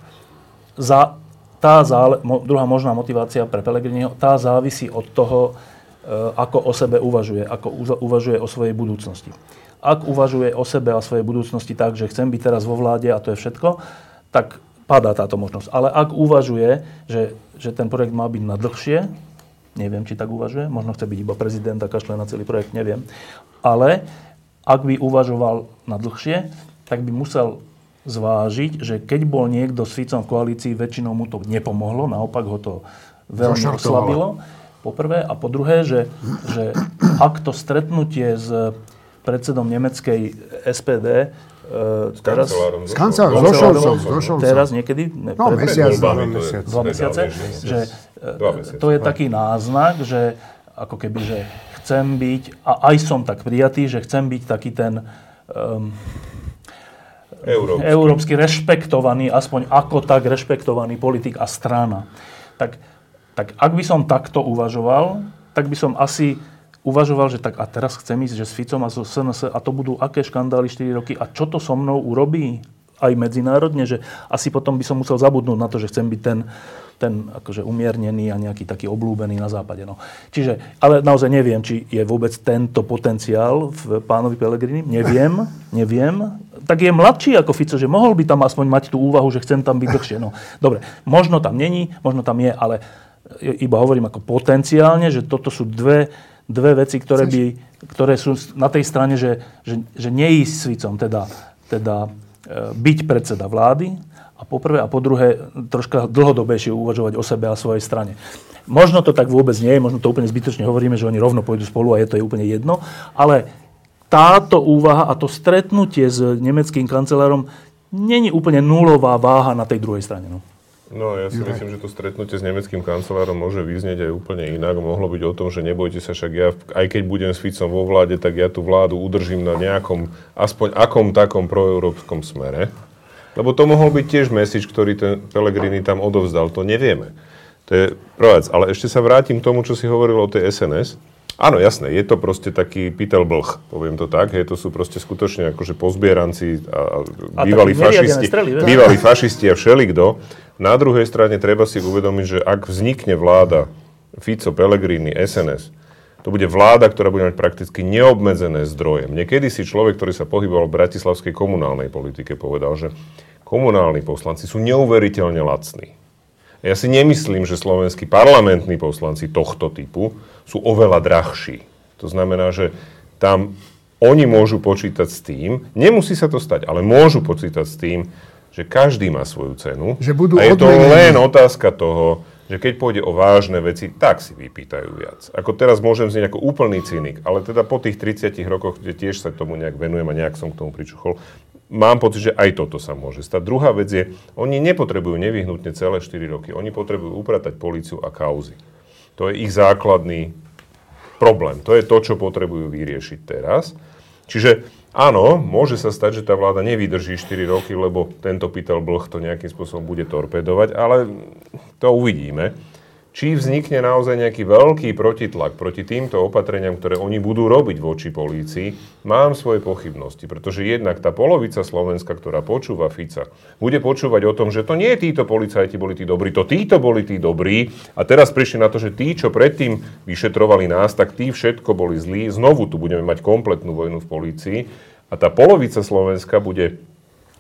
za, tá zále, mo, druhá možná motivácia pre Pelegriniho, tá závisí od toho, e, ako o sebe uvažuje, ako uvažuje o svojej budúcnosti. Ak uvažuje o sebe a svojej budúcnosti tak, že chcem byť teraz vo vláde a to je všetko, tak padá táto možnosť. Ale ak uvažuje, že, že ten projekt má byť na dlhšie, neviem, či tak uvažuje, možno chce byť iba prezident a kašle na celý projekt, neviem, ale ak by uvažoval na dlhšie, tak by musel zvážiť, že keď bol niekto s Ficom v koalícii, väčšinou mu to nepomohlo, naopak ho to veľmi oslabilo. Po prvé. A po druhé, že, že ak to stretnutie s predsedom nemeckej SPD Uh, teraz, s kancelárom, so Šolcom. Teraz niekedy? Ne, no, pred, mesiac, dva, mesiac, dva mesiace. Že, dva mesiace, to je taký náznak, že ako keby, že chcem byť, a aj som tak prijatý, že chcem byť taký ten um, európsky. európsky rešpektovaný, aspoň ako tak rešpektovaný politik a strana. Tak, tak ak by som takto uvažoval, tak by som asi uvažoval, že tak a teraz chcem ísť, že s Ficom a so SNS a to budú aké škandály 4 roky a čo to so mnou urobí aj medzinárodne, že asi potom by som musel zabudnúť na to, že chcem byť ten ten akože umiernený a nejaký taký oblúbený na západe. No. Čiže, ale naozaj neviem, či je vôbec tento potenciál v pánovi Pelegrini. Neviem, neviem. Tak je mladší ako Fico, že mohol by tam aspoň mať tú úvahu, že chcem tam byť dlhšie. No, dobre, možno tam není, možno tam je, ale iba hovorím ako potenciálne, že toto sú dve, dve veci, ktoré, by, ktoré sú na tej strane, že, že, že neísť s Ficom, teda, teda e, byť predseda vlády, a po prvé a po druhé troška dlhodobejšie uvažovať o sebe a svojej strane. Možno to tak vôbec nie je, možno to úplne zbytočne hovoríme, že oni rovno pôjdu spolu a je to je úplne jedno, ale táto úvaha a to stretnutie s nemeckým kancelárom není úplne nulová váha na tej druhej strane. No. No, ja si Juraj. myslím, že to stretnutie s nemeckým kancelárom môže vyznieť aj úplne inak. Mohlo byť o tom, že nebojte sa, však ja, aj keď budem s Ficom vo vláde, tak ja tú vládu udržím na nejakom, aspoň akom takom proeurópskom smere. Lebo to mohol byť tiež message, ktorý ten Pellegrini tam odovzdal. To nevieme. To je prvá vec. Ale ešte sa vrátim k tomu, čo si hovoril o tej SNS. Áno, jasné, je to proste taký pytel blh, poviem to tak. Hej, to sú proste skutočne akože pozbieranci a, A bývalí fašisti, strely, bývalí fašisti a všelikto. Na druhej strane treba si uvedomiť, že ak vznikne vláda Fico, Pellegrini, SNS, to bude vláda, ktorá bude mať prakticky neobmedzené zdroje. Niekedy si človek, ktorý sa pohyboval v bratislavskej komunálnej politike, povedal, že komunálni poslanci sú neuveriteľne lacní. Ja si nemyslím, že slovenskí parlamentní poslanci tohto typu sú oveľa drahší. To znamená, že tam oni môžu počítať s tým, nemusí sa to stať, ale môžu počítať s tým, že každý má svoju cenu. Že budú a je to odmenení. len otázka toho, že keď pôjde o vážne veci, tak si vypýtajú viac. Ako teraz môžem znieť ako úplný cynik, ale teda po tých 30 rokoch, kde tiež sa tomu nejak venujem a nejak som k tomu pričuchol, mám pocit, že aj toto sa môže stať. Druhá vec je, oni nepotrebujú nevyhnutne celé 4 roky. Oni potrebujú upratať políciu a kauzy. To je ich základný problém. To je to, čo potrebujú vyriešiť teraz. Čiže áno, môže sa stať, že tá vláda nevydrží 4 roky, lebo tento pytel blh to nejakým spôsobom bude torpedovať, ale to uvidíme. Či vznikne naozaj nejaký veľký protitlak proti týmto opatreniam, ktoré oni budú robiť voči polícii, mám svoje pochybnosti, pretože jednak tá polovica Slovenska, ktorá počúva Fica, bude počúvať o tom, že to nie títo policajti boli tí dobrí, to títo boli tí dobrí a teraz prišli na to, že tí, čo predtým vyšetrovali nás, tak tí všetko boli zlí. Znovu tu budeme mať kompletnú vojnu v polícii a tá polovica Slovenska bude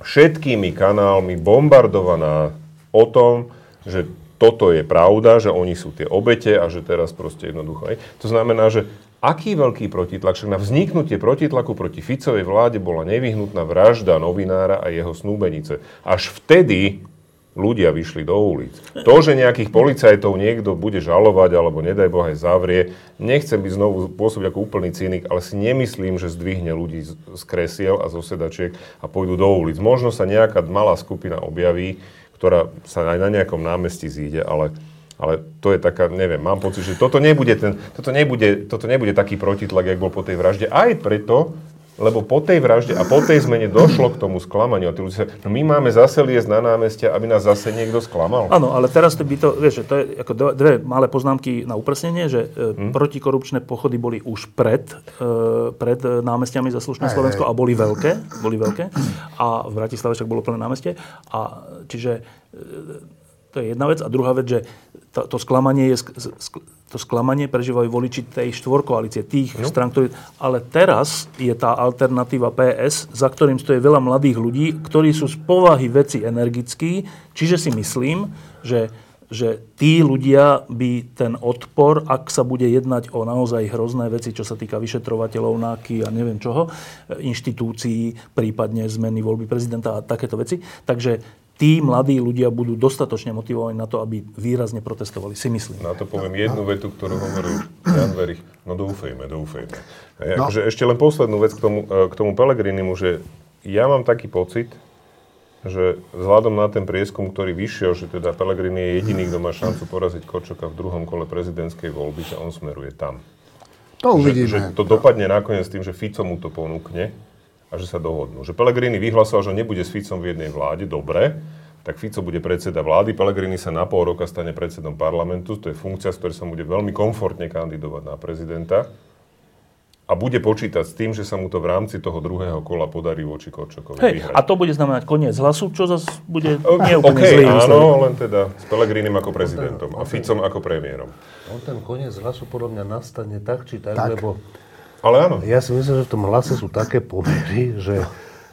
všetkými kanálmi bombardovaná o tom, že toto je pravda, že oni sú tie obete a že teraz proste jednoducho. To znamená, že aký veľký protitlak, však na vzniknutie protitlaku proti Ficovej vláde bola nevyhnutná vražda novinára a jeho snúbenice. Až vtedy ľudia vyšli do ulic. To, že nejakých policajtov niekto bude žalovať alebo nedaj Boh aj zavrie, nechcem byť znovu pôsobiť ako úplný cynik, ale si nemyslím, že zdvihne ľudí z kresiel a zo a pôjdu do ulic. Možno sa nejaká malá skupina objaví, ktorá sa aj na nejakom námestí zíde, ale, ale to je taká, neviem, mám pocit, že toto nebude, ten, toto nebude, toto nebude taký protitlak, jak bol po tej vražde. Aj preto, lebo po tej vražde a po tej zmene došlo k tomu sklamaniu. A tí ľudia sa, no my máme zase liesť na námestia, aby nás zase niekto sklamal. Áno, ale teraz to by to, vieš, že to je ako dve, dve malé poznámky na upresnenie, že e, protikorupčné pochody boli už pred, e, pred námestiami za slušné Hej, Slovensko a boli veľké, boli veľké. A v Bratislave však bolo plné námestie. A čiže e, to je jedna vec. A druhá vec, že to, to sklamanie je, to sklamanie prežívajú voliči tej štvorkoalície, tých no. strán, ktorí... Ale teraz je tá alternatíva PS, za ktorým stojí veľa mladých ľudí, ktorí sú z povahy veci energickí, čiže si myslím, že že tí ľudia by ten odpor, ak sa bude jednať o naozaj hrozné veci, čo sa týka vyšetrovateľov, náky a neviem čoho, inštitúcií, prípadne zmeny voľby prezidenta a takéto veci, takže tí mladí ľudia budú dostatočne motivovaní na to, aby výrazne protestovali, si myslím. Na to poviem jednu vetu, ktorú hovoril Jan Verich. No doufejme, doufejme. Hej, No. akože ešte len poslednú vec k tomu, e, k tomu Pelegrinimu, že ja mám taký pocit, že vzhľadom na ten prieskum, ktorý vyšiel, že teda Pellegrini je jediný, kto má šancu poraziť Korčoka v druhom kole prezidentskej voľby, že on smeruje tam. To Že, uvidíme. že to dopadne nakoniec tým, že Fico mu to ponúkne a že sa dohodnú. Že Pellegrini vyhlasoval, že nebude s Ficom v jednej vláde, dobre, tak Fico bude predseda vlády, Pellegrini sa na pol roka stane predsedom parlamentu, to je funkcia, z ktorej sa bude veľmi komfortne kandidovať na prezidenta a bude počítať s tým, že sa mu to v rámci toho druhého kola podarí voči Korčokovi Hej, vyhrať. a to bude znamenať koniec hlasu, čo zase bude O- nie úplne OK, zlý áno, len teda s Pellegrinim ako prezidentom a Ficom ako premiérom. On ten koniec hlasu podľa mňa nastane tak či tak, Tak. lebo Ale áno, ja si myslím, že v tom hlase sú také pomery, že,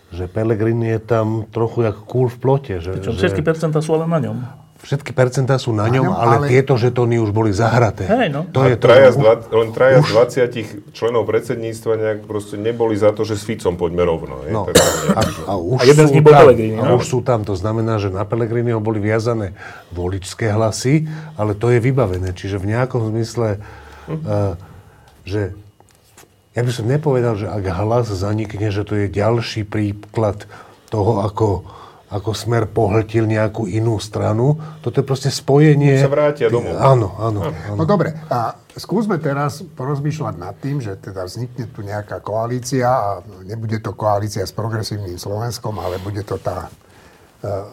že Pellegrini je tam trochu jak kúl v plote. Že, Čo že 60% sú ale na ňom. všetky percentá sú na ňom, ňom, ale, ale- tieto žetóny už boli zahraté. Hej, no. To a je to, traja z dva, len traja z 20 členov predsedníctva nejak proste neboli za to, že s Ficom poďme rovno. hej. No, Tak, a, a, už A jeden z sú nich bol tam, Pellegrini, A no. už sú tam, to znamená, že na Pellegriniho boli viazané voličské hlasy, ale to je vybavené. Čiže v nejakom zmysle, uh, že ja by som nepovedal, že ak hlas zanikne, že to je ďalší príklad toho, ako, ako smer pohltil nejakú inú stranu. Toto je proste spojenie... Sa vrátia domov. Áno, áno. áno. No dobre, a skúsme teraz porozmýšľať nad tým, že teda vznikne tu nejaká koalícia a nebude to koalícia s progresívnym Slovenskom, ale bude to tá uh,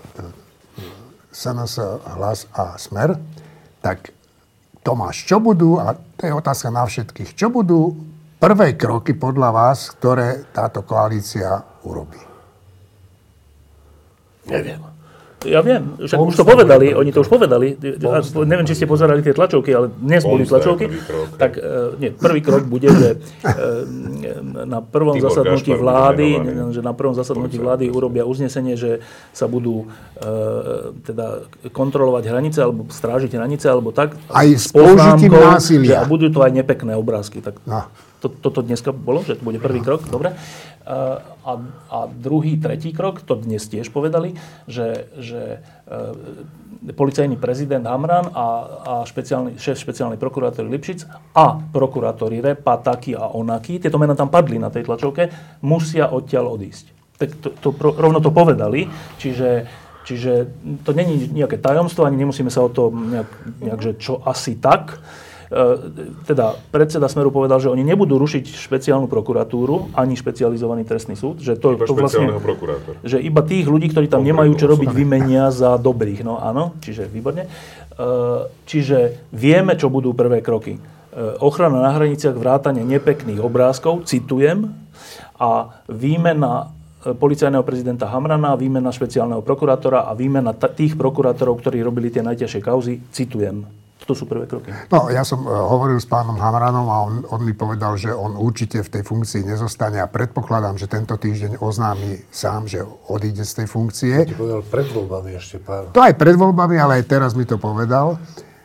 SNS, Hlas a Smer. Tak Tomáš, čo budú, a to je otázka na všetkých, čo budú prvé kroky podľa vás, ktoré táto koalícia urobí? Neviem. Ja viem, však už to povedali, oni to už povedali. A neviem, či ste pozerali tie tlačovky, ale dnes boli tlačovky. Tak uh, nie, prvý krok bude, že uh, na prvom Tibor zasadnutí Gašpar vlády, že na prvom zasadnutí vlády urobia uznesenie, že sa budú uh, teda kontrolovať hranice, alebo strážiť hranice, alebo tak. Aj s použitím násilia. Že, a budú to aj nepekné obrázky. Tak No. to, toto dneska bolo, že to bude prvý krok, dobre. A, a, a druhý, tretí krok, to dnes tiež povedali, že, že e, policajný prezident Hamran a, a špeciálny, šéf špeciálnej prokurátory Lipšic a prokurátori Repa, Taky a Onaky, tieto mená tam padli na tej tlačovke, musia odtiaľ odísť. Tak to, to, rovno to povedali, čiže Čiže to není nejaké tajomstvo, ani nemusíme sa o to nejak, nejak že čo asi tak. E, teda predseda Smeru povedal, že oni nebudú rušiť špeciálnu prokuratúru ani špecializovaný trestný súd. Že to, Iba to vlastne, že iba tých ľudí, ktorí tam nemajú čo robiť, vymenia za dobrých. No áno, čiže výborne. E, Čiže vieme, čo budú prvé kroky. E, Ochrana na hraniciach, vrátanie nepekných obrázkov, citujem, a výmena policajného prezidenta Hamrana, výmena špeciálneho prokurátora a výmena t- tých prokurátorov, ktorí robili tie najťažšie kauzy, citujem. To sú prvé kroky. No, ja som uh, hovoril s pánom Hamranom a on, on mi povedal, že on určite v tej funkcii nezostane a predpokladám, že tento týždeň oznámi sám, že odíde z tej funkcie. Ti povedal pred voľbami ešte pár. To aj pred voľbami, ale aj teraz mi to povedal.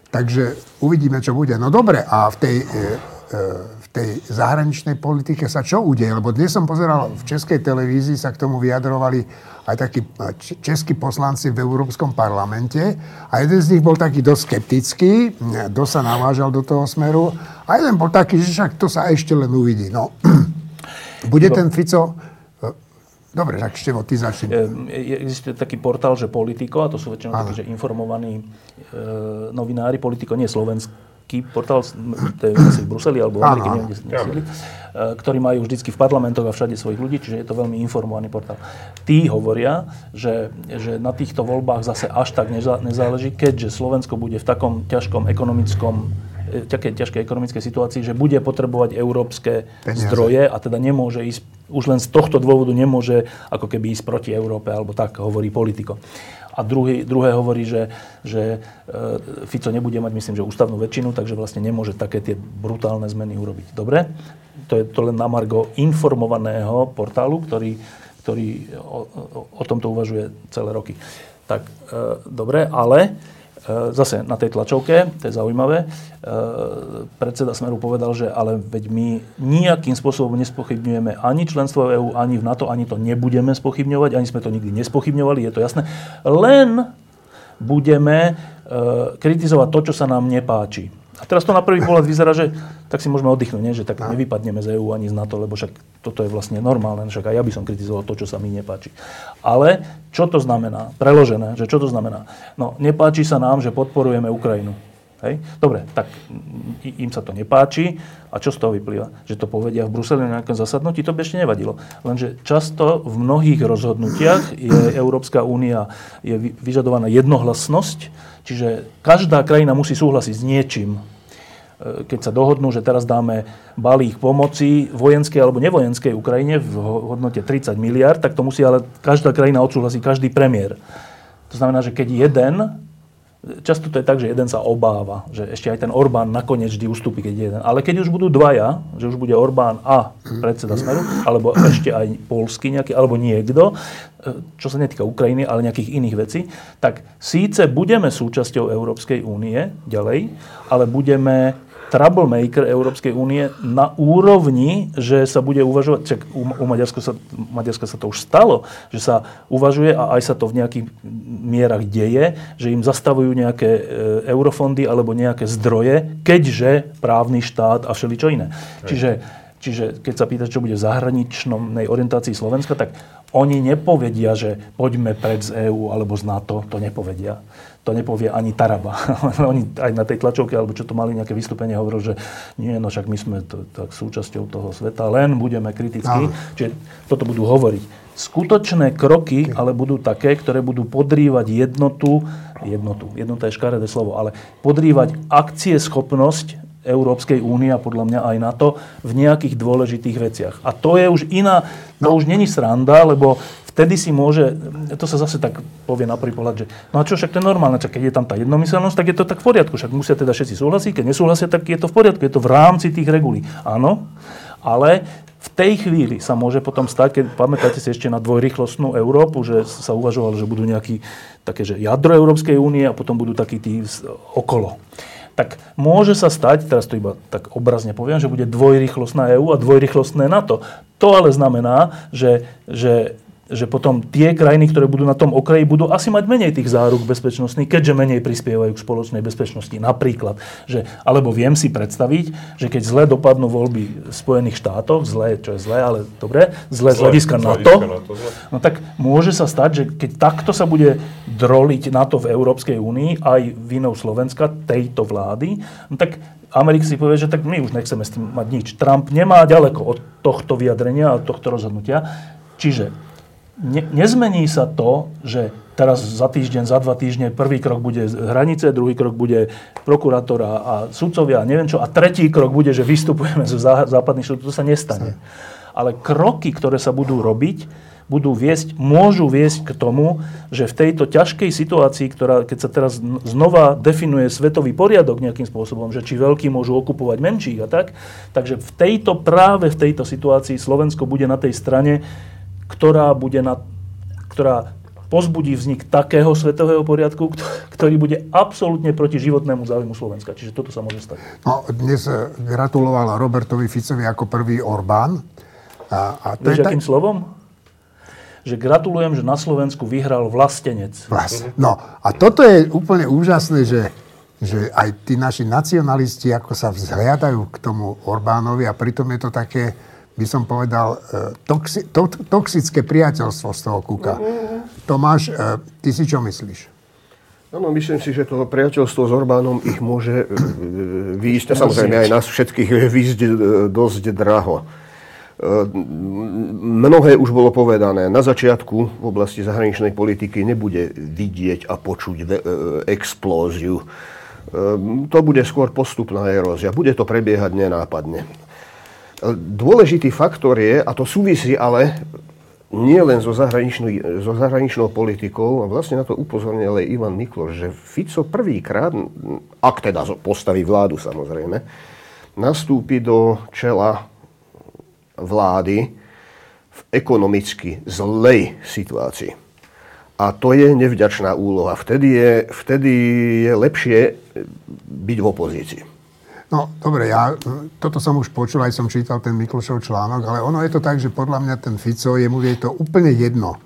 Takže uvidíme, čo bude. No dobre, a v tej, e, e, tej zahraničnej politike sa čo udeje? Lebo dnes som pozeral, v českej televízii sa k tomu vyjadrovali aj takí e, českí poslanci v Európskom parlamente a jeden z nich bol taký dosť skeptický, e, dosť sa navážal do toho smeru a jeden bol taký, že však to sa ešte len uvidí. No, bude ten Fico... e, Dobre, tak Števo, ty začni. E, je- Existuje taký portál, že Politico, a to sú väčšinou takí, že informovaní e, novinári. Politico nie je slovenský portál, to je asi v Bruseli alebo v Amerike, neviem, kde sídli, e, ktorí majú vždycky v parlamentoch a všade svojich ľudí, čiže je to veľmi informovaný portál. Tí hovoria, že, že na týchto voľbách zase až tak neza- nezáleží, keďže Slovensko bude v takom ťažkom ekonomickom e, také ťažkej ekonomickej situácii, že bude potrebovať európske Peniaze. zdroje a teda nemôže ísť, už len z tohto dôvodu nemôže ako keby ísť proti Európe, alebo tak hovorí politiko. A druhý, druhé hovorí, že, že e, Fico nebude mať, myslím, že ústavnú väčšinu, takže vlastne nemôže také tie brutálne zmeny urobiť. Dobre? To je to len na margo informovaného portálu, ktorý, ktorý o, o, o tomto uvažuje celé roky. Tak, e, dobre, ale zase na tej tlačovke, to je zaujímavé, e, predseda Smeru povedal, že ale veď my nejakým spôsobom nespochybňujeme ani členstvo EÚ, ani v NATO, ani to nebudeme spochybňovať, ani sme to nikdy nespochybňovali, je to jasné. Len budeme e, kritizovať to, čo sa nám nepáči. A teraz to na prvý pohľad vyzerá, že tak si môžeme oddychnúť, nie? že tak nevypadneme z EÚ ani z NATO, lebo však toto je vlastne normálne, však aj ja by som kritizoval to, čo sa mi nepáči. Ale čo to znamená? Preložené, že čo to znamená? No, nepáči sa nám, že podporujeme Ukrajinu. Hej? Dobre, tak im sa to nepáči. A čo z toho vyplýva? Že to povedia v Bruseli na nejakom zasadnutí, to by ešte nevadilo. Lenže často v mnohých rozhodnutiach je Európska únia je vy- vyžadovaná jednohlasnosť, čiže každá krajina musí súhlasiť s niečím. E, Keď sa dohodnú, že teraz dáme balík pomoci vojenskej alebo nevojenskej Ukrajine v ho- hodnote 30 miliard, tak to musí ale každá krajina odsúhlasiť, každý premiér. To znamená, že keď jeden Často to je tak, že jeden sa obáva, že ešte aj ten Orbán nakoniec vždy ustúpi, keď je jeden. Ale keď už budú dvaja, že už bude Orbán a predseda Smeru, alebo ešte aj Polsky nejaký, alebo niekto, e, čo sa netýka Ukrajiny, ale nejakých iných vecí, tak síce budeme súčasťou Európskej únie ďalej, ale budeme troublemaker Európskej únie na úrovni, že sa bude uvažovať, čak u, u Maďarska, sa, Maďarska sa to už stalo, že sa uvažuje a aj sa to v nejakých mierach deje, že im zastavujú nejaké e, eurofondy alebo nejaké zdroje, keďže právny štát a všeličo iné. Čiže, čiže keď sa pýtaš, čo bude v zahraničnej orientácii Slovenska, tak Oni nepovedia, že poďme pred z EÚ alebo z NATO, to nepovedia. To nepovie ani Taraba. Oni aj na tej tlačovke, alebo čo to mali nejaké vystúpenie, hovorili, že nie, no však my sme to, tak súčasťou toho sveta, len budeme kritickí. Čiže toto budú hovoriť. Skutočné kroky ale budú také, ktoré budú podrývať jednotu, jednotu, jednota je škaredé slovo, ale podrývať akcie schopnosť Európskej únie a podľa mňa aj NATO v nejakých dôležitých veciach. A to je už iná, to no. už není sranda, lebo vtedy si môže, to sa zase tak povie na prvý pohľad, že no a čo, však to je normálne, čak keď je tam tá jednomyselnosť, tak je to tak v poriadku, však musia teda všetci súhlasiť, keď nesúhlasia, tak je to v poriadku, je to v rámci tých regulí. Áno, ale v tej chvíli sa môže potom stať, keď pamätáte si ešte na dvojrychlostnú Európu, že sa uvažovalo, že budú nejaký také, že jadro Európskej únie a potom budú takí tí okolo tak môže sa stať, teraz to iba tak obrazne poviem, že bude dvojrychlostná EÚ a dvojrychlostné NATO. To ale znamená, že, že že potom tie krajiny, ktoré budú na tom okraji, budú asi mať menej tých záruk bezpečnostných, keďže menej prispievajú k spoločnej bezpečnosti. Napríklad, že, alebo viem si predstaviť, že keď zle dopadnú voľby v Spojených štátoch, zle, čo je zle, ale dobre, zle z hľadiska NATO, no tak môže sa stať, že keď takto sa bude droliť NATO v Európskej únii, aj vinou Slovenska, tejto vlády, no tak Amerika si povie, že tak my už nechceme s tým mať nič. Trump nemá ďaleko od tohto vyjadrenia a tohto rozhodnutia. Čiže ne, nezmení sa to, že teraz za týždeň, za dva týždne prvý krok bude hranice, druhý krok bude prokurátor a, a sudcovia a neviem čo, a tretí krok bude, že vystupujeme zo západných štátov. To sa nestane. Ale kroky, ktoré sa budú robiť, budú viesť, môžu viesť k tomu, že v tejto ťažkej situácii, ktorá, keď sa teraz znova definuje svetový poriadok nejakým spôsobom, že či veľkí môžu okupovať menších a tak, takže v tejto, práve v tejto situácii Slovensko bude na tej strane, ktorá bude na, ktorá pozbudí vznik takého svetového poriadku, ktorý bude absolútne proti životnému záujmu Slovenska. Čiže toto sa môže stať. No, dnes eh, gratuloval Robertovi Ficovi ako prvý Orbán. A, a to Vieš, je akým tak... slovom? Že gratulujem, že na Slovensku vyhral vlastenec. Vlast. No a toto je úplne úžasné, že, že aj tí naši nacionalisti ako sa vzhľadajú k tomu Orbánovi a pritom je to také, by som povedal, e, toxi, to, toxické priateľstvo z toho kuka. Mm-hmm. Tomáš, e, ty si čo myslíš? Áno, myslím si, že to priateľstvo s Orbánom ich môže e, výjsť, a samozrejme aj nás všetkých výjsť dosť draho. Mnohé už bolo povedané. Na začiatku v oblasti zahraničnej politiky nebude vidieť a počuť explóziu. To bude skôr postupná erózia. Bude to prebiehať nenápadne. Dôležitý faktor je, a to súvisí ale nie len so so zahraničnou politikou, a vlastne na to upozornil aj Ivan Mikloš, že Fico prvýkrát, ak teda postaví vládu samozrejme, nastúpi do čela vlády v ekonomicky zlej situácii. A to je nevďačná úloha. Vtedy je, vtedy je lepšie byť v opozícii. No, dobre, ja toto som už počul, aj som čítal ten Miklošov článok, ale ono je to tak, že podľa mňa ten Fico, jemu je to úplne jedno.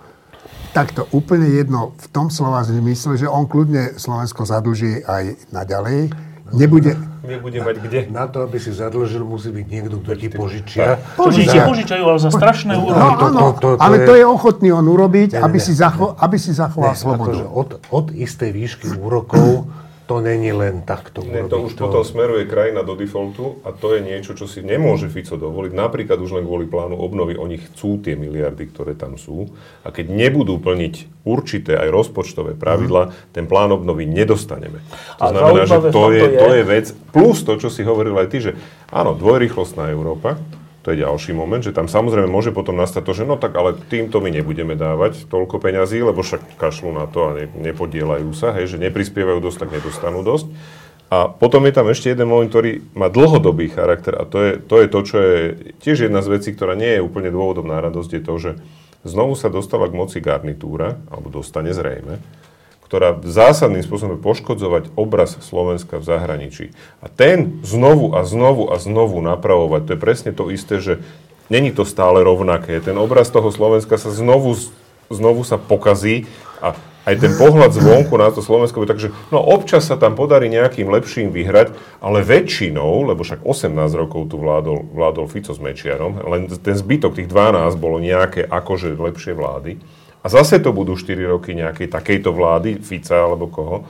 Takto úplne jedno v tom slova zmysle, že on kľudne Slovensko zadlží aj naďalej. Nebude, nebude mať kde. Na to, aby si zadlžil, musí byť niekto, kto ti požičia. Požičia, požičajú, ale za strašné úroky. No, to, to, to, to, ale to je ochotný on urobiť, ne, ne, aby, si zacho- aby si zachoval ne, slobodu. Akože od, od istej výšky úrokov to není len takto. Nie, to už to... potom smeruje krajina do defaultu a to je niečo, čo si nemôže Fico dovoliť. Napríklad už len kvôli plánu obnovy, oni chcú tie miliardy, ktoré tam sú. A keď nebudú plniť určité aj rozpočtové pravidla, mm. ten plán obnovy nedostaneme. To a znamená, že to je, to je vec, plus to, čo si hovoril aj ty, že áno, dvojrychlostná Európa, to je ďalší moment, že tam samozrejme môže potom nastať to, že no tak ale týmto my nebudeme dávať toľko peňazí, lebo však kašľú na to a ne, nepodielajú sa, hej, že neprispievajú dosť, tak nedostanú dosť. A potom je tam ešte jeden moment, ktorý má dlhodobý charakter a to je, to je to, čo je tiež jedna z vecí, ktorá nie je úplne dôvodom na radosť, je to, že znovu sa dostáva k moci garnitúra, alebo dostane zrejme, ktorá zásadným spôsobom poškodzovať obraz Slovenska v zahraničí. A ten znovu a znovu a znovu napravovať, to je presne to isté, že není to stále rovnaké. Ten obraz toho Slovenska sa znovu, znovu sa pokazí A aj ten pohľad zvonku na to Slovensko, takže no občas sa tam podarí nejakým lepším vyhrať, ale väčšinou, lebo však 18 rokov tu vládol, vládol Fico s Mečiarom, len ten zbytok, tých 12 bolo nejaké akože lepšie vlády. A zase to budú 4 roky nejakej takejto vlády, Fica alebo koho.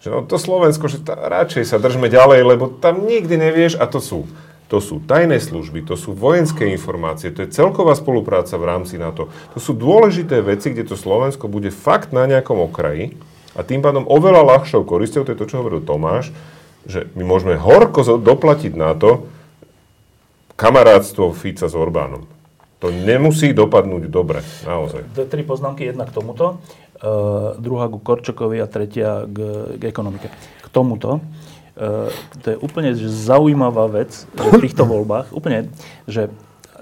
Že no to Slovensko, že tá, radšej sa držme ďalej, lebo tam nikdy nevieš a to sú to sú tajné služby, to sú vojenské informácie, to je celková spolupráca v rámci NATO. To sú dôležité veci, kde to Slovensko bude fakt na nejakom okraji a tým pádom oveľa ľahšou koristou, to je to, čo hovoril Tomáš, že my môžeme horko doplatiť na to kamarátstvo Fica s Orbánom. To nemusí dopadnúť dobre, naozaj. Dve, tri poznámky, jedna k tomuto, uh, druhá ku Korčokovi a tretia k, k ekonomike. K tomuto. Uh, to je úplne že zaujímavá vec v týchto voľbách. Úplne, že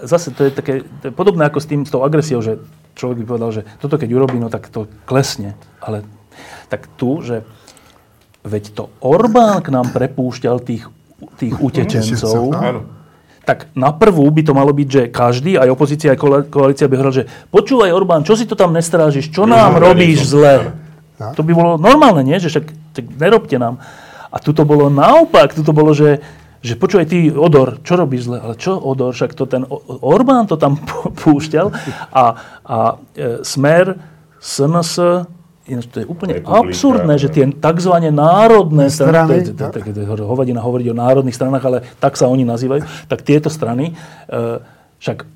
zase to je také to je podobné ako s tým, s tou agresiou, že človek by povedal, že toto keď urobí, no tak to klesne. Ale tak tu, že veď to Orbán k nám prepúšťal tých, tých utečencov. Áno. Tak na prvú by to malo byť, že každý, aj opozícia, aj koalícia by hovoril, že počúvaj Orbán, čo si to tam nestrážiš, čo nám robíš zle. To by bolo normálne, nie? Že však tak nerobte nám. A tu to bolo naopak, tu to bolo, že, že počúvaj ty, Odor, čo robíš zle? Ale čo Odor? Však to ten Orbán to tam púšťal a, a e, Smer, SNS, Ináč to je úplne Republika, absurdné, že tie tzv. národné strany, hovadina hovoriť o národných stranách, ale tak sa oni nazývajú, tak tieto strany e, však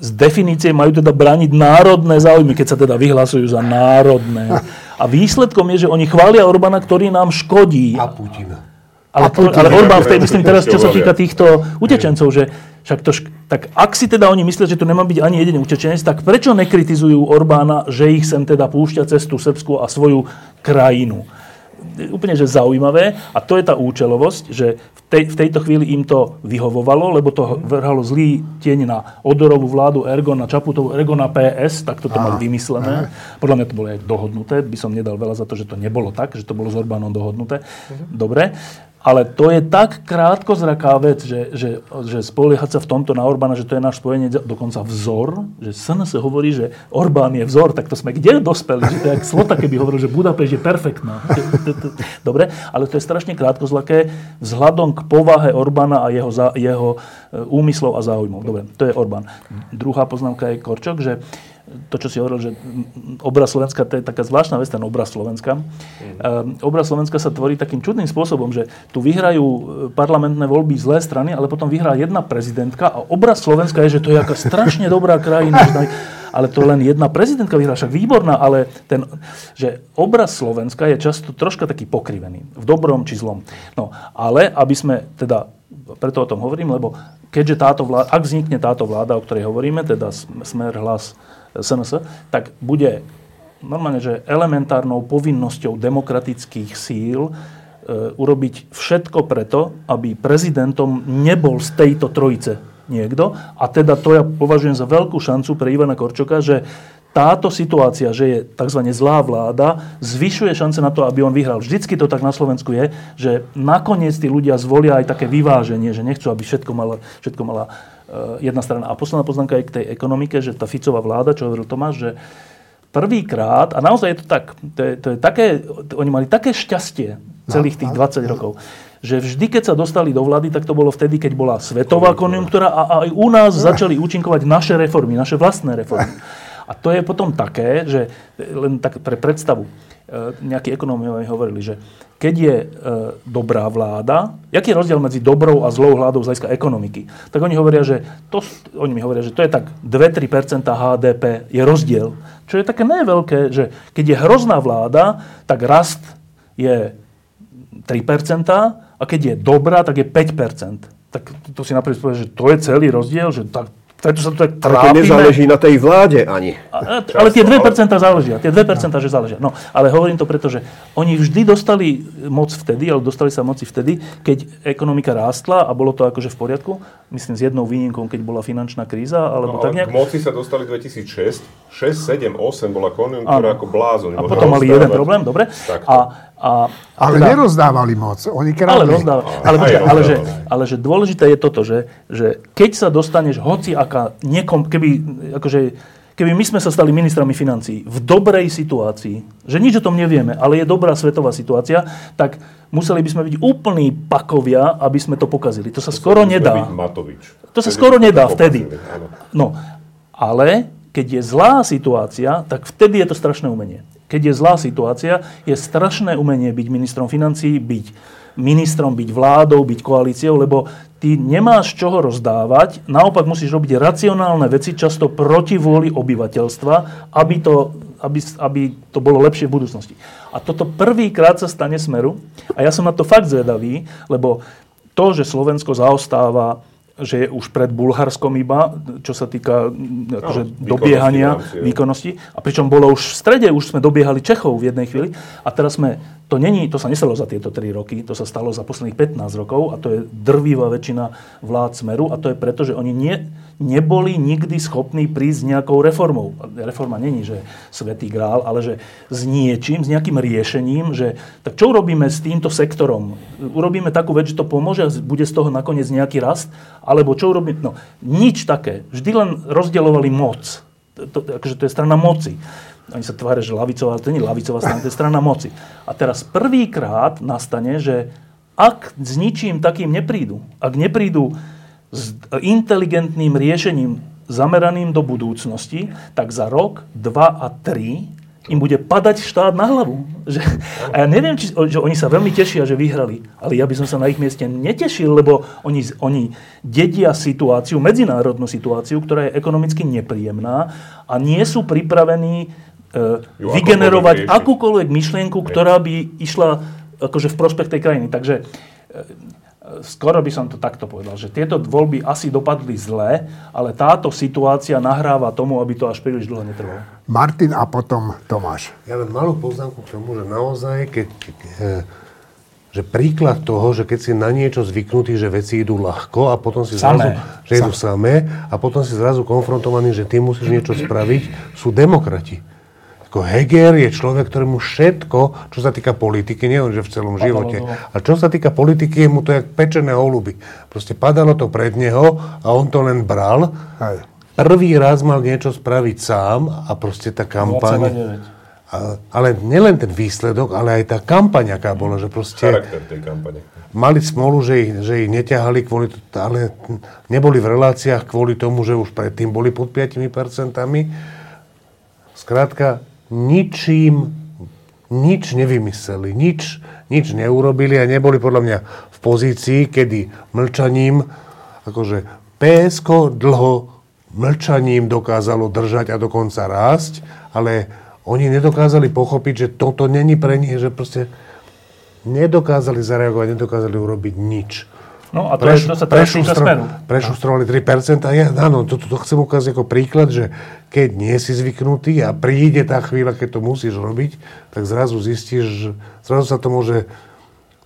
z definície majú teda brániť národné záujmy, keď sa teda vyhlasujú za národné. A výsledkom je, že oni chvália Orbána, ktorý nám škodí. A Putina. Ale, to, ale Orbán v tej, myslím teraz, čo sa týka týchto utečencov, že však to, tak ak si teda oni myslia, že tu nemá byť ani jeden utečenec, tak prečo nekritizujú Orbána, že ich sem teda púšťa cez tú Srbsku a svoju krajinu? Úplne, že zaujímavé. A to je tá účelovosť, že v, tej, v tejto chvíli im to vyhovovalo, lebo to vrhalo zlý tieň na Odorovú vládu, ergo na Čaputovú, ergo na PS, tak toto mali vymyslené. Podľa mňa to bolo aj dohodnuté, by som nedal veľa za to, že to nebolo tak, že to bolo s Orbánom dohodnuté. Dobre. Ale to je tak krátkozraká vec, že, že, že spoliehať sa v tomto na Orbána, že to je náš spojenie dokonca vzor, že SNS hovorí, že Orbán je vzor, tak to sme kde dospeli? Že to je Slota, keby hovoril, že Budapešť je perfektná. Dobre, ale to je strašne krátkozlaké vzhľadom k povahe Orbána a jeho, jeho e, úmyslov a záujmov. Dobre, to je Orbán. Druhá poznámka je Korčok, že to, čo si hovoril, že obraz Slovenska, to je taká zvláštna vec, ten obraz Slovenska. Mm. obraz Slovenska sa tvorí takým čudným spôsobom, že tu vyhrajú e, parlamentné voľby zlé strany, ale potom vyhrá jedna prezidentka a obraz Slovenska je, že to je aká strašne dobrá krajina. ale to len jedna prezidentka vyhrá, však výborná, ale ten, že obraz Slovenska je často troška taký pokrivený, v dobrom či zlom. No, ale aby sme teda, preto o tom hovorím, lebo keďže táto vláda, ak vznikne táto vláda, o ktorej hovoríme, teda Smer, Hlas, SNS, tak bude normálne, že elementárnou povinnosťou demokratických síl e, urobiť všetko preto, aby prezidentom nebol z tejto trojice niekto. A teda to ja považujem za veľkú šancu pre Ivana Korčoka, že táto situácia, že je tzv. zlá vláda, zvyšuje šance na to, aby on vyhral. Vždycky to tak na Slovensku je, že nakoniec tí ľudia zvolia aj také vyváženie, že nechcú, aby všetko mala, všetko mala jedna strana. A posledná poznámka je k tej ekonomike, že tá Ficová vláda, čo hovoril Tomáš, že prvýkrát, a naozaj je to tak, to je, to je také, oni mali také šťastie celých tých 20 rokov, že vždy, keď sa dostali do vlády, tak to bolo vtedy, keď bola svetová konjunktúra a aj u nás začali účinkovať naše reformy, naše vlastné reformy. A to je potom také, že len tak pre predstavu, nejakí ekonómovia hovorili, že keď je e, dobrá vláda, aký je rozdiel medzi dobrou a zlou vládou z hľadiska ekonomiky? Tak oni hovoria, že to, oni mi hovoria, že to je tak 2-3% HDP je rozdiel. Čo je také neveľké, že keď je hrozná vláda, tak rast je 3% a keď je dobrá, tak je 5%. Tak to si napríklad povie, že to je celý rozdiel, že tak preto sa to tak trápime. Ale to nezáleží na tej vláde ani. A, ale tie 2% záležia. Tie 2% že záležia. No, ale hovorím to preto, že oni vždy dostali moc vtedy, ale dostali sa moci vtedy, keď ekonomika rástla a bolo to akože v poriadku. Myslím s jednou výnimkou, keď bola finančná kríza, alebo no, tak nejak. K moci sa dostali 2006. 6, 7, 8 bola konjunktúra ako blázon. A potom mali jeden problém, dobre. Tak a a, a ale teda, nerozdávali moc, oni kradli. Ale, rozdávali. ale, počkaj, ale, že, ale že dôležité je toto, že, že keď sa dostaneš hoci aká, niekom, keby, akože, keby my sme sa stali ministrami financií v dobrej situácii, že nič o tom nevieme, ale je dobrá svetová situácia, tak museli by sme byť úplní pakovia, aby sme to pokazili. To sa skoro Musíme nedá. Matovič. To sa Vtedy skoro nedá to vtedy. pokazili. No, ale keď je zlá situácia, tak vtedy je to strašné umenie. Keď je zlá situácia, je strašné umenie byť ministrom financií, byť ministrom, byť vládou, byť koalíciou, lebo ty nemáš čoho rozdávať, naopak musíš robiť racionálne veci, často proti vôli obyvateľstva, aby to, aby, aby to bolo lepšie v budúcnosti. A toto prvýkrát sa stane Smeru a ja som na to fakt zvedavý, lebo to, že Slovensko zaostáva že je už pred Bulharskom iba, čo sa týka mm, akože výkonnosti dobiehania, v rámci EU. výkonnosti. A pričom bolo už v strede, už sme dobiehali Čechov v jednej chvíli. A teraz sme, to není, to sa nestalo za tieto 3 roky, to sa stalo za posledných 15 rokov a to je drvivá väčšina vlád Smeru a to je preto, že oni nie, neboli nikdy schopní prísť s nejakou reformou. Reforma není, že svetý grál, ale že s niečím, s nejakým riešením, že tak čo urobíme s týmto sektorom? Urobíme takú vec, že to pomôže a bude z toho nakoniec nejaký rast? Alebo čo urobíme? No, nič také. Vždy len rozdeľovali moc. To, akože to je strana moci. Oni sa tvária, že lavicová, to nie je lavicová strana, to je strana moci. A teraz prvýkrát nastane, že ak s ničím takým neprídu, ak neprídu s inteligentným riešením zameraným do budúcnosti, tak za rok, dva a tri im bude padať štát na hlavu. Že, a ja neviem, či, že oni sa veľmi tešia, že vyhrali, ale ja by som sa na ich mieste netešil, lebo oni, oni dedia situáciu, medzinárodnú situáciu, ktorá je ekonomicky nepríjemná a nie sú pripravení e, Ju vygenerovať akúkoľvek myšlienku, ktorá by išla akože v prospech tej krajiny. Takže e, skoro by som to takto povedal, že tieto voľby asi dopadli zle, ale táto situácia nahráva tomu, aby to až príliš dlho netrvalo. Martin a potom Tomáš. Ja len malú poznámku k tomu, že naozaj, keď, eh, že príklad toho, že keď si na niečo zvyknutý, že veci idú ľahko a potom si Samé. zrazu, že idú samé a potom si zrazu konfrontovaný, že ty musíš niečo spraviť, sú demokrati. Ako Heger je človek, ktorému všetko, čo sa týka politiky, nie len, že v celom živote, dole. a čo sa týka politiky, je mu to jak pečené holuby. Proste padalo to pred neho a on to len bral. Hej. Prvý raz mal niečo spraviť sám a proste tá kampaň... 0,9. A, ale nielen ten výsledok, ale aj tá kampaň, aká bola, že proste Charakter tej kampane. mali smolu, že ich, že ich neťahali kvôli, to- ale neboli v reláciách kvôli tomu, že už predtým boli pod 5%. Skrátka, ničím, nič nevymysleli, nič, nič neurobili a neboli podľa mňa v pozícii, kedy mlčaním, akože PSK dlho mlčaním dokázalo držať a dokonca rásť, ale oni nedokázali pochopiť, že toto není pre nich, že proste nedokázali zareagovať, nedokázali urobiť nič. No a to, je, to sa teraz týka smeru. prešustrovali 3%. A ja, áno, to, to chcem ukázať ako príklad, že keď nie si zvyknutý a príde tá chvíľa, keď to musíš robiť, tak zrazu zistíš, že zrazu sa to môže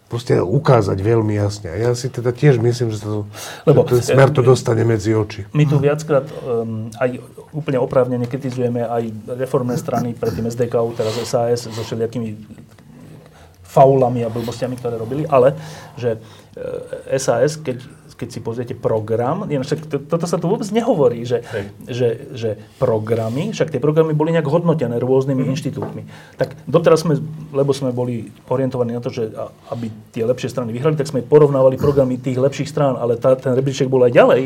proste ukázať veľmi jasne. A ja si teda tiež myslím, že, to, Lebo, že ten smer to e, dostane medzi oči. My tu viackrát um, aj úplne oprávnene kritizujeme aj reformné strany, predtým SDK, teraz SAS, so všelijakými faulami a blbostiami, ktoré robili, ale že e, SAS, keď, keď si pozriete program, ináč však to, toto sa tu vôbec nehovorí, že, že, že programy, však tie programy boli nejak hodnotené rôznymi inštitútmi. Tak doteraz sme, lebo sme boli orientovaní na to, že aby tie lepšie strany vyhrali, tak sme porovnávali programy tých lepších strán, ale tá, ten rebríček bol aj ďalej.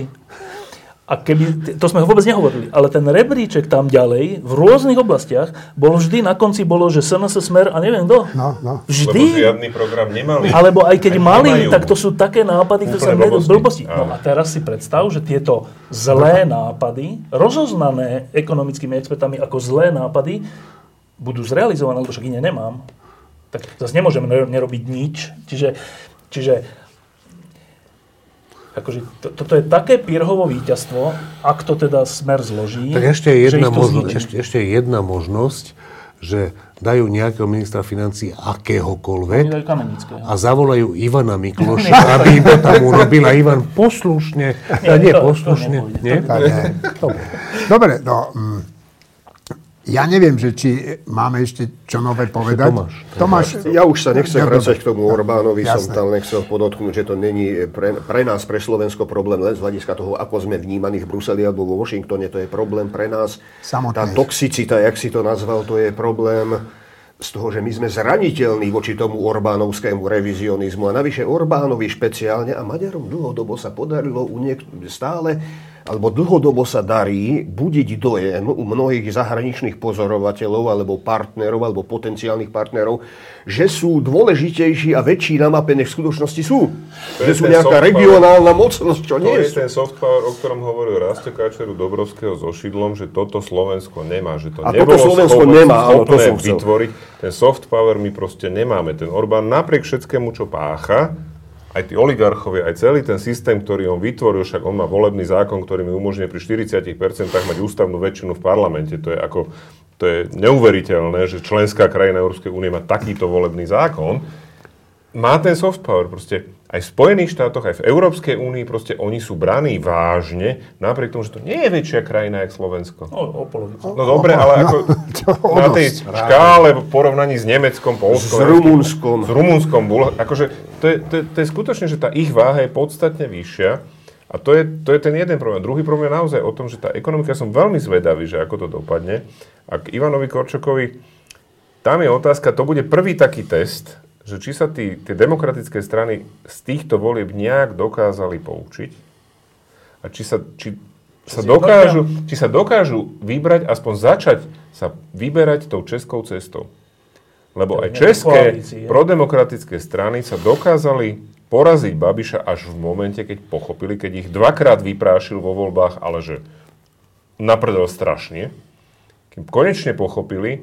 A keby, to sme vôbec nehovorili, ale ten rebríček tam ďalej, v rôznych oblastiach, bol vždy, na konci bolo, že SNS Smer a neviem kto. No, no. Lebo Vždy. žiadny program nemali. Alebo aj keď Ani mali, nemajú. tak to sú také nápady, ktoré sa vedú blbosti. No a teraz si predstav, že tieto zlé nápady, rozoznané ekonomickými expertami ako zlé nápady, budú zrealizované, lebo však iné nemám. Tak zase nemôžeme ne- nerobiť nič. Čiže, čiže akože to, toto je také Pirhovo víťazstvo, ak to teda smer zloží. Tak ešte je jedna, to zničí. ešte, ešte je jedna možnosť, že dajú nejakého ministra financí akéhokoľvek a zavolajú Ivana Mikloša, aby im to tam urobil a Ivan poslušne, nie, nie to- to poslušne, nepôjde. nie? Tak, nie. Dobre, no, mm, ja neviem, že či máme ešte čo nové povedať. Tomáš. Tomáš. Ja už sa nechcem Ja, vrácať k tomu Orbánovi, som Jasné. tam nechcel podotknúť, že to není pre, pre nás, pre Slovensko problém len z hľadiska toho, ako sme vnímaní v Bruseli alebo vo Washingtone, to je problém pre nás. Samotných. Tá toxicita, jak si to nazval, to je problém z toho, že my sme zraniteľní voči tomu Orbánovskému revizionizmu. A navyše Orbánovi špeciálne a Maďarom dlhodobo sa podarilo u niek- stále alebo dlhodobo sa darí budiť dojem u mnohých zahraničných pozorovateľov alebo partnerov alebo potenciálnych partnerov, že sú dôležitejší a väčší na mape, než v skutočnosti sú. To Že sú nejaká regionálna mocnosť, čo To nie je sú. ten soft power, o ktorom hovoril Rasto Káčeru Dobrovského so Šidlom, že toto Slovensko nemá, že to A nebolo toto Slovensko nemá, áno, to som vytvoriť. Ten soft power my proste nemáme. Ten Orbán napriek všetkému, čo pácha, aj tí oligarchovia, aj celý ten systém, ktorý on vytvoril, však on má volebný zákon, ktorý mi umožňuje pri 40% mať ústavnú väčšinu v parlamente. To je ako, to je neuveriteľné, že členská krajina Európskej únie má takýto volebný zákon. Má ten soft power, proste aj v Spojených štátoch, aj v Európskej únii, proste oni sú braní vážne, napriek tomu, že to nie je väčšia krajina, ako Slovensko. O, o polovicu. No dobre, ale ako to o na tej škále v porovnaní s Nemeckom, Polskom, S Rumunskom. s Rumunskom, akože to je, to, je, to je skutočne, že tá ich váha je podstatne vyššia a to je, to je ten jeden problém. Druhý problém je naozaj o tom, že tá ekonomika, som veľmi zvedavý, že ako to dopadne. A k Ivanovi Korčokovi, tam je otázka, to bude prvý taký test, že či sa tí, tie demokratické strany z týchto volieb nejak dokázali poučiť a či sa, či sa, dokážu, či sa dokážu vybrať, aspoň začať sa vyberať tou českou cestou. Lebo aj české koalície. prodemokratické strany sa dokázali poraziť Babiša až v momente, keď pochopili, keď ich dvakrát vyprášil vo voľbách, ale že naprdel strašne, kým konečne pochopili,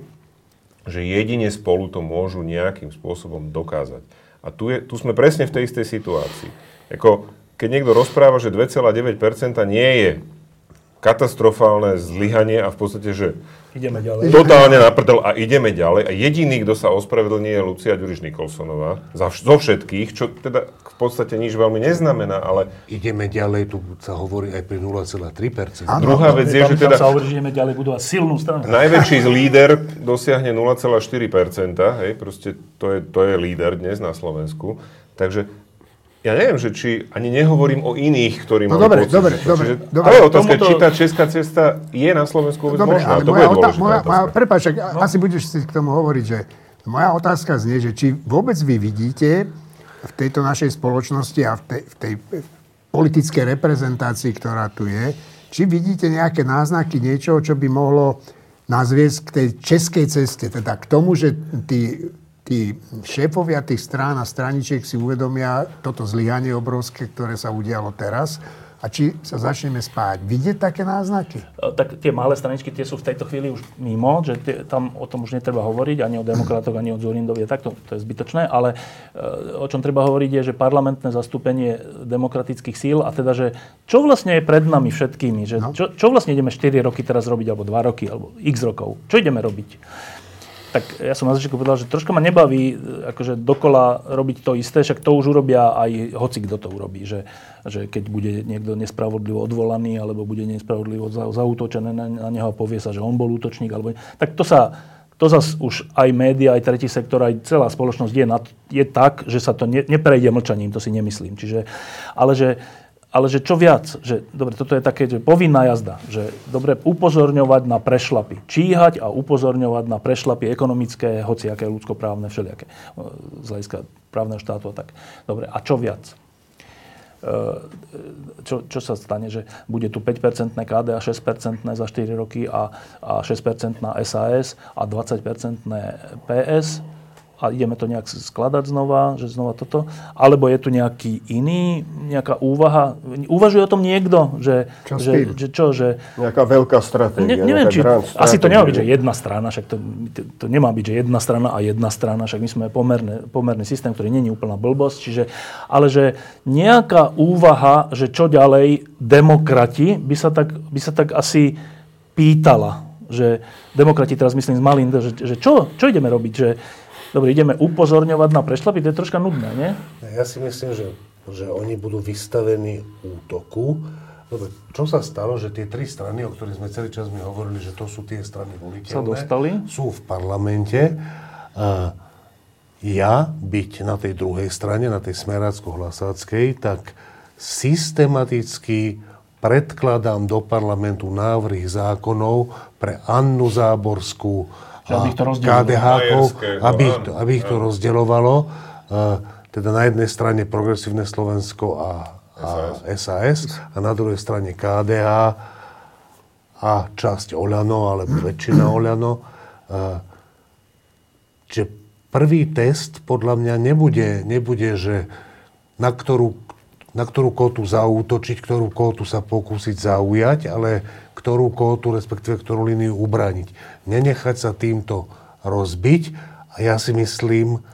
že jedine spolu to môžu nejakým spôsobom dokázať. A tu, je, tu sme presne v tej istej situácii. Ako, keď niekto rozpráva, že 2,9% nie je katastrofálne zlyhanie a v podstate, že Ideme ďalej. totálne na prdel a ideme ďalej. A jediný, kto sa ospravedlní, je Lucia Ďuriš Nikolsonová. Za, zo všetkých, čo teda v podstate nič veľmi neznamená, ale Ideme ďalej, tu sa hovorí aj pri 0,3%. Áno. druhá vec je, Tam, že teda sa hovorí, že ideme ďalej budovať silnú stranu. najväčší líder dosiahne 0,4%, hej, proste to je, to je líder dnes na Slovensku. Takže ja neviem, že či ani nehovorím o iných, ktorí No dobre, pocit, dobre, že to- dobre, čiže dobre. To je otázka, Tomuto- či tá česká cesta je na Slovensku vôbec Dobre, možná. ale To moja, bude otá- moja, moja, prepáč, ak- asi budeš si k tomu hovoriť, že moja otázka znie, že či vôbec vy vidíte v tejto našej spoločnosti a v tej, v tej politickej reprezentácii, ktorá tu je, či vidíte nejaké náznaky niečoho, čo by mohlo nás viesť k tej českej ceste, teda k tomu, že tí, tí šéfovia tých strán a straničiek si uvedomia toto zlyhanie obrovské, ktoré sa udialo teraz a či sa začneme spájať. Vidieť také náznaky? E, tak tie malé straničky, tie sú v tejto chvíli už mimo, že tie, tam o tom už netreba hovoriť, ani o demokratoch, ani o Zurindovi, tak to, to je zbytočné, ale e, o čom treba hovoriť je, že parlamentné zastúpenie demokratických síl a teda, že čo vlastne je pred nami všetkými, že No. čo, čo vlastne ideme 4 roky teraz robiť, alebo 2 roky, alebo x rokov, čo ideme robiť? Tak ja som na začiatku povedal, že troška ma nebaví e, akože dokola robiť to isté, však to už urobia aj hoci kto to urobí, že, že keď bude niekto nespravodlivo odvolaný alebo bude nespravodlivo za, zautočené na, neho a povie sa, že on bol útočník, alebo, tak to sa to zase už aj média, aj tretí sektor, aj celá spoločnosť je, na, je tak, že sa to ne, neprejde mlčaním, to si nemyslím. Čiže, ale že ale že čo viac, že dobre, toto je také, že povinná jazda, že dobre upozorňovať na prešlapy, číhať a upozorňovať na prešlapy ekonomické, hociaké ľudskoprávne, všelijaké, z hľadiska právneho štátu a tak. Dobre, a čo viac? E, čo, čo sa stane, že bude tu 5% KD a 6% za 4 roky a, a 6% SAS a 20% PS a ideme to nejak skladať znova, že znova toto, alebo je tu nejaký iný, nejaká úvaha, uvažuje o tom niekto, že, Čo s že, že čo, že Nejaká veľká stratégia. ne, neviem, či, asi to nemá byť, že jedna strana, však to, to, nemá byť, že jedna strana a jedna strana, však my sme pomerné, pomerný systém, ktorý nie je úplná blbosť, čiže, ale že nejaká úvaha, že čo ďalej, demokrati by sa tak, by sa tak asi pýtala, že demokrati teraz myslím z malým, že, že čo, čo ideme robiť, že dobre, ideme upozorňovať na prešlapy, to je troška nudné, nie? Ja si myslím, že, že oni budú vystavení útoku Dobre, čo sa stalo, že tie tri strany, o ktorých sme celý čas mi hovorili, že to sú tie strany voliteľné, Sa dostali? sú v parlamente. A ja byť na tej druhej strane, na tej smerácko-hlasáckej, tak systematicky predkladám do parlamentu návrhy zákonov pre Annu Záborskú Že aby ich to. KDH, aby ich to, aby ich to rozdeľovalo. Teda na jednej strane Progresívne Slovensko a, a SAS a na druhej strane KDH a časť Oľano, alebo väčšina Oľano. Čiže prvý test podľa mňa nebude, nebude že na ktorú, na ktorú kotu zaútočiť, ktorú kotu sa pokúsiť zaujať, ale ktorú kotu, respektíve ktorú líniu ubrániť. Nenechať sa týmto rozbiť a ja si myslím,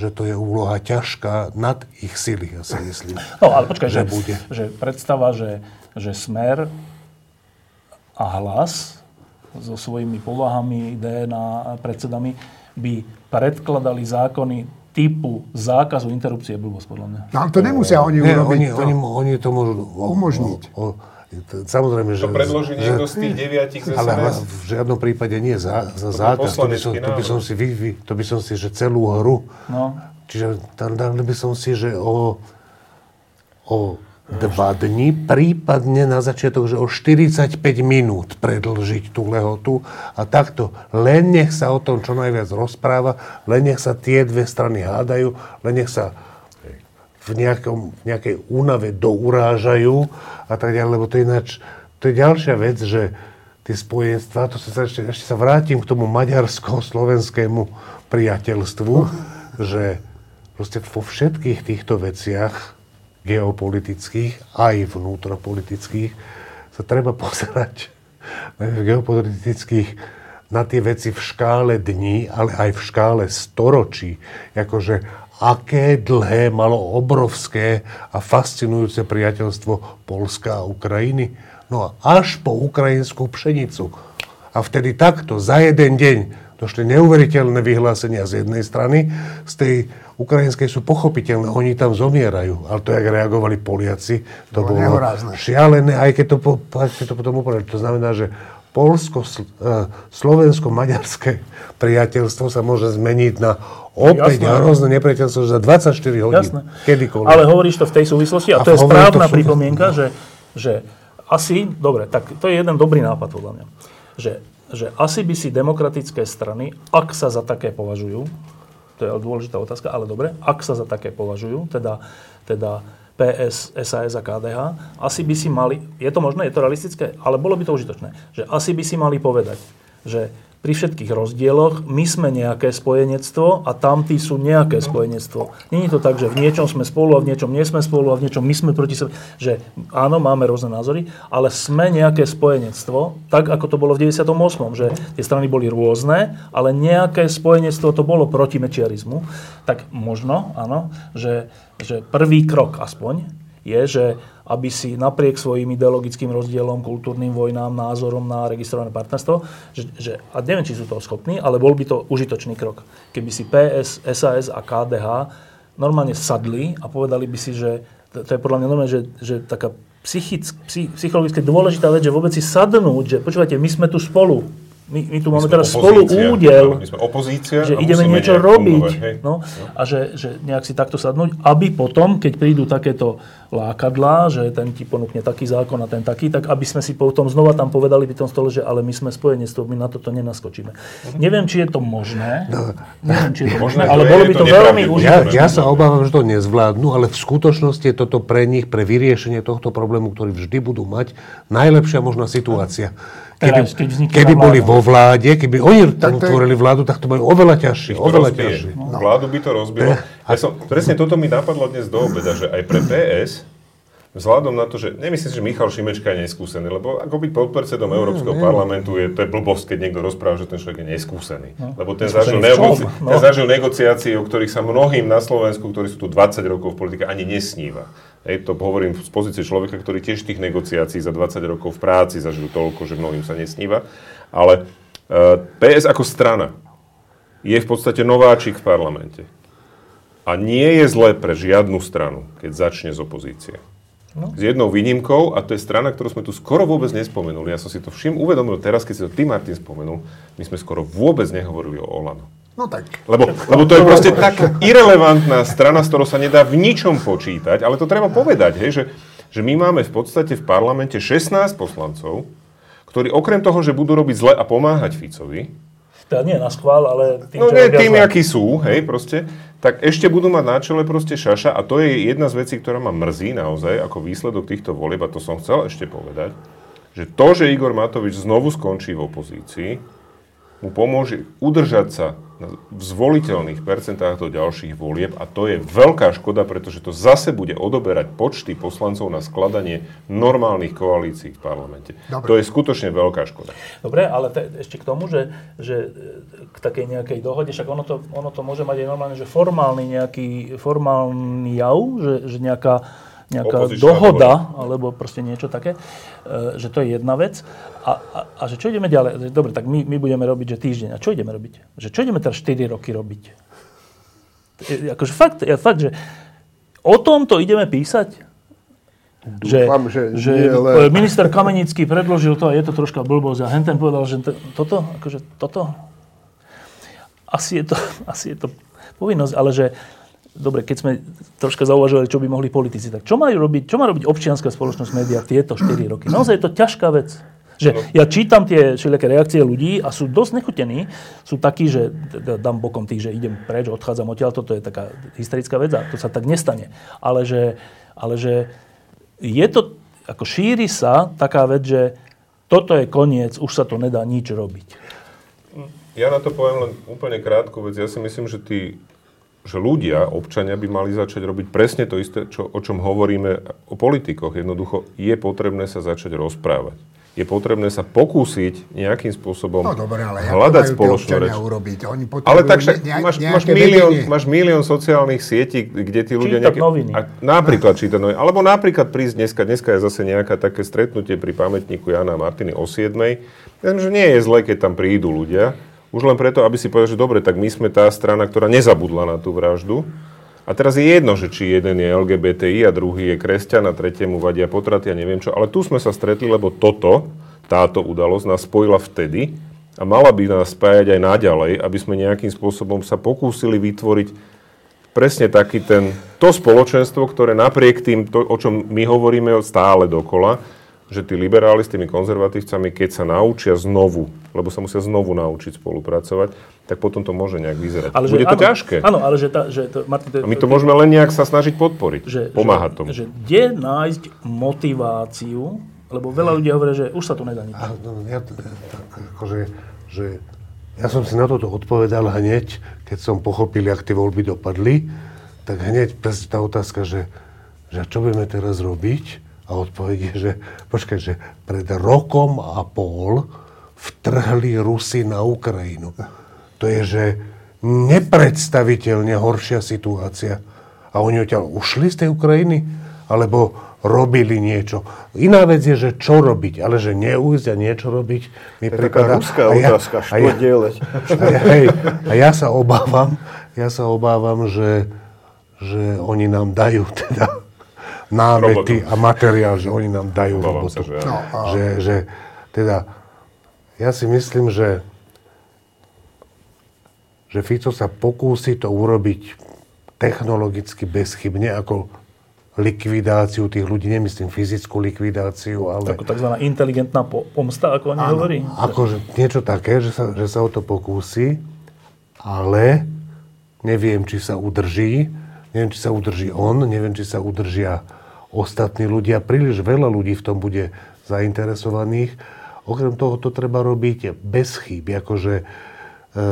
že to je úloha ťažká nad ich sily, ja si myslím. No ale počkaj, že, že bude. že predstava, že, že smer a hlas so svojimi povahami, DNA predsedami by predkladali zákony typu zákazu interrupcie je blbosť, podľa mňa. No ale to nemusia oni Nie, urobiť. oni, to. oni, oni to môžu Umožniť. O, o, samozrejme, že... To predloží niekto z tých deviatich z Ale v žiadnom prípade nie za, za bude zákaz. To by, som, to by som si, vy, vy, to by som si, že celú hru. No. Čiže tam dali by som si, že o, o dva dni, prípadne na začiatok, že o 45 minút predlžiť tú lehotu a takto len nech sa o tom čo najviac rozpráva, len nech sa tie dve strany hádajú, len nech sa v, nejakom, v nejakej únave dourážajú a tak ďalej, lebo to je ináč, to je ďalšia vec, že tie spojenstva, to sa ešte, ešte sa vrátim k tomu maďarsko-slovenskému priateľstvu, že proste vo všetkých týchto veciach geopolitických, aj vnútropolitických, sa treba pozerať v geopolitických na tie veci v škále dní, ale aj v škále storočí. Akože aké dlhé malo obrovské a fascinujúce priateľstvo Polska a Ukrajiny. No a až po ukrajinskú pšenicu. A vtedy takto, za jeden deň, došli neuveriteľné vyhlásenia z jednej strany, z tej ukrajinskej sú pochopiteľné, oni tam zomierajú. Ale to, jak reagovali Poliaci, to Bolo bolo šialené, aj keď to, po, aj keď to potom upravili. To znamená, že polsko, sl- eh, slovensko-maďarské priateľstvo sa môže zmeniť na opäť Jasné. hrozné nepriateľstvo za 24 hodín. Jasné. Kedykoľvek. Ale hovoríš to v tej súvislosti a, A to je to správna súvislosti- pripomienka, že, že asi, dobre, tak to je jeden dobrý nápad podľa mňa, že, že asi by si demokratické strany, ak sa za také považujú, to je dôležitá otázka, ale dobre, ak sa za také považujú, teda, teda PS, SAS a KDH, asi by si mali, je to možné, je to realistické, ale bolo by to užitočné, že asi by si mali povedať, že pri všetkých rozdieloch my sme nejaké spojenectvo a tamtí sú nejaké spojenectvo. Není to tak, že v niečom sme spolu a v niečom nie sme spolu a v niečom my sme proti sebe. Že áno, máme rôzne názory, ale sme nejaké spojenectvo, tak ako to bolo v 98. Že tie strany boli rôzne, ale nejaké spojenectvo to bolo proti mečiarizmu. Tak možno, áno, že, že prvý krok aspoň je, že aby si napriek svojim ideologickým rozdielom, kultúrnym vojnám, názorom na registrované partnerstvo, že, že, a neviem, či sú toho schopní, ale bol by to užitočný krok. Keby si PS, SAS a KDH normálne sadli a povedali by si, že to, to je podľa mňa normálne, že, že taká psychick, psy, psychologicky dôležitá vec, že vôbec si sadnúť, že počúvajte, my sme tu spolu. My, my tu máme sme teraz spolu opozícia. údel Áno, my sme opozícia že ideme niečo robiť. hej. No, a že, že nejak si takto sadnúť, aby potom, keď prídu takéto lákadlá, že ten ti ponúkne taký zákon a ten taký, tak aby sme si potom znova tam povedali pri tom stole, že ale my sme spojenectvo, my na toto nenaskočíme. Neviem, či je to možné. Neviem, či je to možné, to ale je, bolo by to to veľmi nepravdepodobné. Ja, užitočné. ja sa obávam, že to nezvládnu, ale v skutočnosti je toto pre nich, pre vyriešenie tohto problému, ktorý vždy budú mať, najlepšia možná situácia. Teraz, keď vznikne keby boli vo vláde, keby oni tam to je- tvorili vládu, tak to bude oveľa ťažšie. Oveľa rozbije. ťažšie. No. Vládu by to rozbilo. Ja som, presne toto mi napadlo dnes do obeda, že aj pre PS, vzhľadom na to, že nemyslím si, že Michal Šimečka je neskúsený, lebo ako byť podpredsedom Európskeho parlamentu je, to je blbosť, keď niekto rozpráva, že ten človek je neskúsený. Lebo ten zažil, negoci- No. ten zažil negociácie, o ktorých sa mnohým na Slovensku, ktorí sú tu 20 rokov v politike, ani nesníva. Hej, to hovorím z pozície človeka, ktorý tiež tých negociácií za 20 rokov v práci zažil toľko, že mnohým sa nesníva. Ale uh, PS ako strana je v podstate nováčik v parlamente. A nie je zlé pre žiadnu stranu, keď začne z opozície. No. S jednou výnimkou, a to je strana, ktorú sme tu skoro vôbec nespomenuli. Ja som si to všim uvedomil teraz, keď si to ty, Martin, spomenul. My sme skoro vôbec nehovorili o Olano. No tak. Lebo, lebo to je proste tak irrelevantná strana, s ktorou sa nedá v ničom počítať, ale to treba povedať, hej, že, že my máme v podstate v parlamente 16 poslancov, ktorí okrem toho, že budú robiť zle a pomáhať Ficovi, teda nie na schvál, ale tým, no, nie, tým, akí sú, hej, proste, tak ešte budú mať na čele proste šaša a to je jedna z vecí, ktorá ma mrzí naozaj ako výsledok týchto volieb a to som chcel ešte povedať, že to, že Igor Matovič znovu skončí v opozícii, mu pomôže udržať sa v zvoliteľných percentách do ďalších volieb a to je veľká škoda, pretože to zase bude odoberať počty poslancov na skladanie normálnych koalícií v parlamente. Dobre. To je skutočne veľká škoda. Dobre, ale te, ešte k tomu, že, že k takej nejakej dohode, však ono to, ono to môže mať aj normálne, že formálny nejaký formálny jav, že, že nejaká nejaká dohoda, dohoda, alebo proste niečo také, e, že to je jedna vec. A, a, a že čo ideme ďalej? Dobre, tak my, my budeme robiť, že týždeň. A čo ideme robiť? Že čo ideme teraz 4 roky robiť? Akože fakt, ja, fakt, že o tomto ideme písať? Dúfam, že, že, že ale... minister Kamenický predložil to a je to troška blbosť a Henten povedal, že toto, akože toto, asi je to, asi je to povinnosť, ale že dobre, keď sme troška zauvažovali, čo by mohli politici, tak čo majú robiť, čo má robiť občianská spoločnosť média tieto 4 roky? Naozaj je to ťažká vec. Že ja čítam tie všelijaké reakcie ľudí a sú dosť nechutení. Sú takí, že dám bokom tých, že idem preč, odchádzam odtiaľ, toto je taká hysterická vec a to sa tak nestane. Ale že, ale že je to, ako šíri sa taká vec, že toto je koniec, už sa to nedá nič robiť. Ja na to poviem len úplne krátku vec. Ja si myslím, že tí že ľudia, občania by mali začať robiť presne to isté, čo, o čom hovoríme o politikoch. Jednoducho je potrebné sa začať rozprávať. Je potrebné sa pokúsiť nejakým spôsobom no, dobré, ale hľadať spoločnú reč. Urobiť? Oni ale tak však ne, máš, máš, milión, máš milión sociálnych sietí, kde tí ľudia... Čítať nejaké, noviny. A, napríklad čítať noviny. Alebo napríklad prísť dneska, dneska je zase nejaké také stretnutie pri pamätníku Jana a Martiny o 7. Myslím, že nie je zle, keď tam prídu ľudia, už len preto, aby si povedal, že dobre, tak my sme tá strana, ktorá nezabudla na tú vraždu. A teraz je jedno, že či jeden je LGBTI a druhý je kresťan a tretiemu vadia potraty a neviem čo. Ale tu sme sa stretli, lebo toto, táto udalosť nás spojila vtedy a mala by nás spájať aj naďalej, aby sme nejakým spôsobom sa pokúsili vytvoriť presne taký ten, to spoločenstvo, ktoré napriek tým, to, o čom my hovoríme stále dokola, že tí liberáli s tými konzervatívcami, keď sa naučia znovu, lebo sa musia znovu naučiť spolupracovať, tak potom to môže nejak vyzerať. Ale Bude že, to áno, ťažké. Áno, ale že, tá, že to, Martin, to, A my to môžeme len nejak sa snažiť podporiť, že, pomáhať že, tomu. Že kde nájsť motiváciu, lebo veľa ľudí hovorí, že už sa to nedá nič. No, ja, akože, že ja som si na toto odpovedal hneď, keď som pochopil, jak tie voľby dopadli, tak hneď tá otázka, že, že čo budeme teraz robiť, a odpoveď je, že počkaj, že pred rokom a pol vtrhli Rusy na Ukrajinu. To je, že nepredstaviteľne horšia situácia. A oni odtiaľ ušli z tej Ukrajiny? Alebo robili niečo. Iná vec je, že čo robiť, ale že neújsť a niečo robiť mi to taká ruská ja, otázka, čo ja, deleť. A ja, hej, a ja sa obávam, ja sa obávam, že, že oni nám dajú teda námety a materiál, že oni nám dajú Obávam robotu. Sa, že, no, a... že, že, teda, ja si myslím, že, že Fico sa pokúsi to urobiť technologicky bezchybne, ako likvidáciu tých ľudí, nemyslím fyzickú likvidáciu, ale... Ako tzv. inteligentná pomsta, ako oni hovorí? Akože niečo také, že sa, že sa o to pokúsi, ale neviem, či sa udrží, neviem, či sa udrží on, neviem, či sa udržia ostatní ľudia. Príliš veľa ľudí v tom bude zainteresovaných. Okrem toho to treba robiť bez chýb. Akože, e,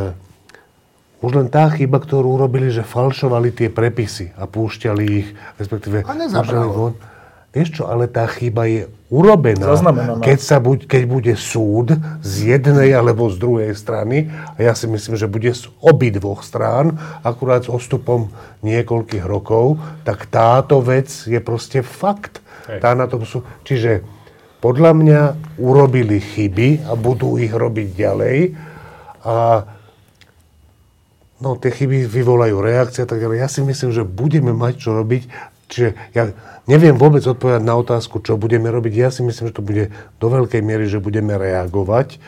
už len tá chyba, ktorú urobili, že falšovali tie prepisy a púšťali ich, respektíve... A von. Vieš čo, ale tá chyba je urobená, keď, sa buď, keď bude súd z jednej alebo z druhej strany, a ja si myslím, že bude z obidvoch strán, akurát s ostupom niekoľkých rokov, tak táto vec je proste fakt. Tá na tom sú, čiže podľa mňa urobili chyby a budú ich robiť ďalej. A no, tie chyby vyvolajú reakcie tak ďalej. Ja si myslím, že budeme mať čo robiť Čiže ja neviem vôbec odpovedať na otázku, čo budeme robiť. Ja si myslím, že to bude do veľkej miery, že budeme reagovať.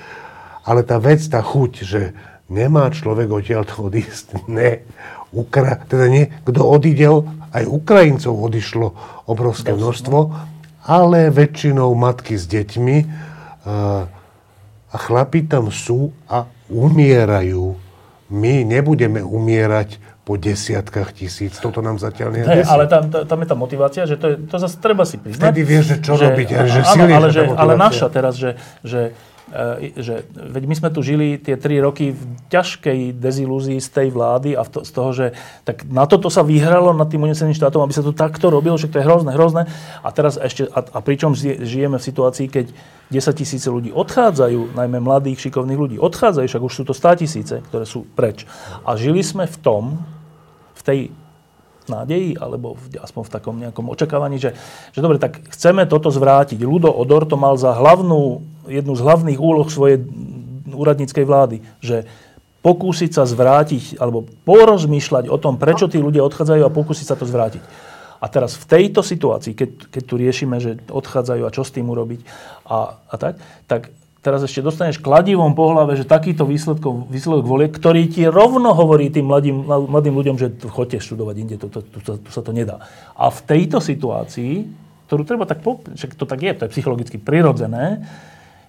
Ale tá vec, tá chuť, že nemá človek odtiaľ to odísť, ne. Ukra- teda nie, kto odidel, aj Ukrajincov odišlo obrovské množstvo, ale väčšinou matky s deťmi a, a chlapi tam sú a umierajú. My nebudeme umierať po desiatkách tisíc. Toto nám zatiaľ nie Hej, ale tam, tam je tá motivácia, že to, je, to zase treba si priznať. Vtedy vieš, že čo že, robiť. a Že áno, ale, že, ale naša teraz, že, že, e, že veď my sme tu žili tie tri roky v ťažkej dezilúzii z tej vlády a to, z toho, že tak na toto sa vyhralo nad tým uneseným štátom, aby sa to takto robilo, že to je hrozné, hrozné. A teraz ešte, a, a pričom žijeme v situácii, keď 10 tisíce ľudí odchádzajú, najmä mladých, šikovných ľudí, odchádzajú, však už sú to 100 tisíce, ktoré sú preč. A žili sme v tom, tej nádeji, alebo v, aspoň v takom nejakom očakávaní, že, že dobre, tak chceme toto zvrátiť. Ludo Odor to mal za hlavnú, jednu z hlavných úloh svojej úradníckej vlády, že pokúsiť sa zvrátiť, alebo porozmýšľať o tom, prečo tí ľudia odchádzajú a pokúsiť sa to zvrátiť. A teraz v tejto situácii, keď, keď tu riešime, že odchádzajú a čo s tým urobiť a, a tak, tak teraz ešte dostaneš kladivom po hlave, že takýto výsledok, výsledok volie, ktorý ti rovno hovorí tým mladým, mladým ľuďom, že chodte študovať inde, tu, tu, tu, tu, sa to nedá. A v tejto situácii, ktorú treba tak, po, však to tak je, to je psychologicky prirodzené,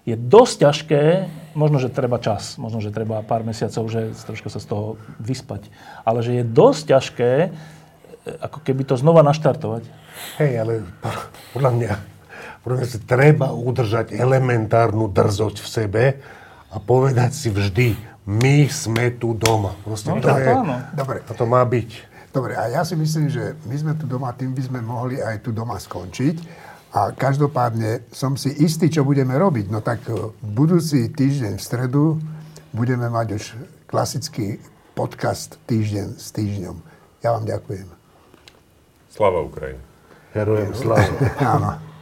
je dosť ťažké, možno, že treba čas, možno, že treba pár mesiacov, že troška sa z toho vyspať, ale že je dosť ťažké, e, ako keby to znova naštartovať. Hej, ale podľa mňa, podľa mňa si treba udržať elementárnu drzosť v sebe a povedať si vždy, my sme tu doma. Proste No, to je, áno. Dobre, a to má byť. Dobre, a ja si myslím, že my sme tu doma, tým by sme mohli aj tu doma skončiť. A každopádne som si istý, čo budeme robiť. No tak eh, budúci týždeň v stredu budeme mať už klasický podcast Týždeň s týždňom. Ja vám ďakujem. Slava Ukrajine. Herojem sláva. Áno.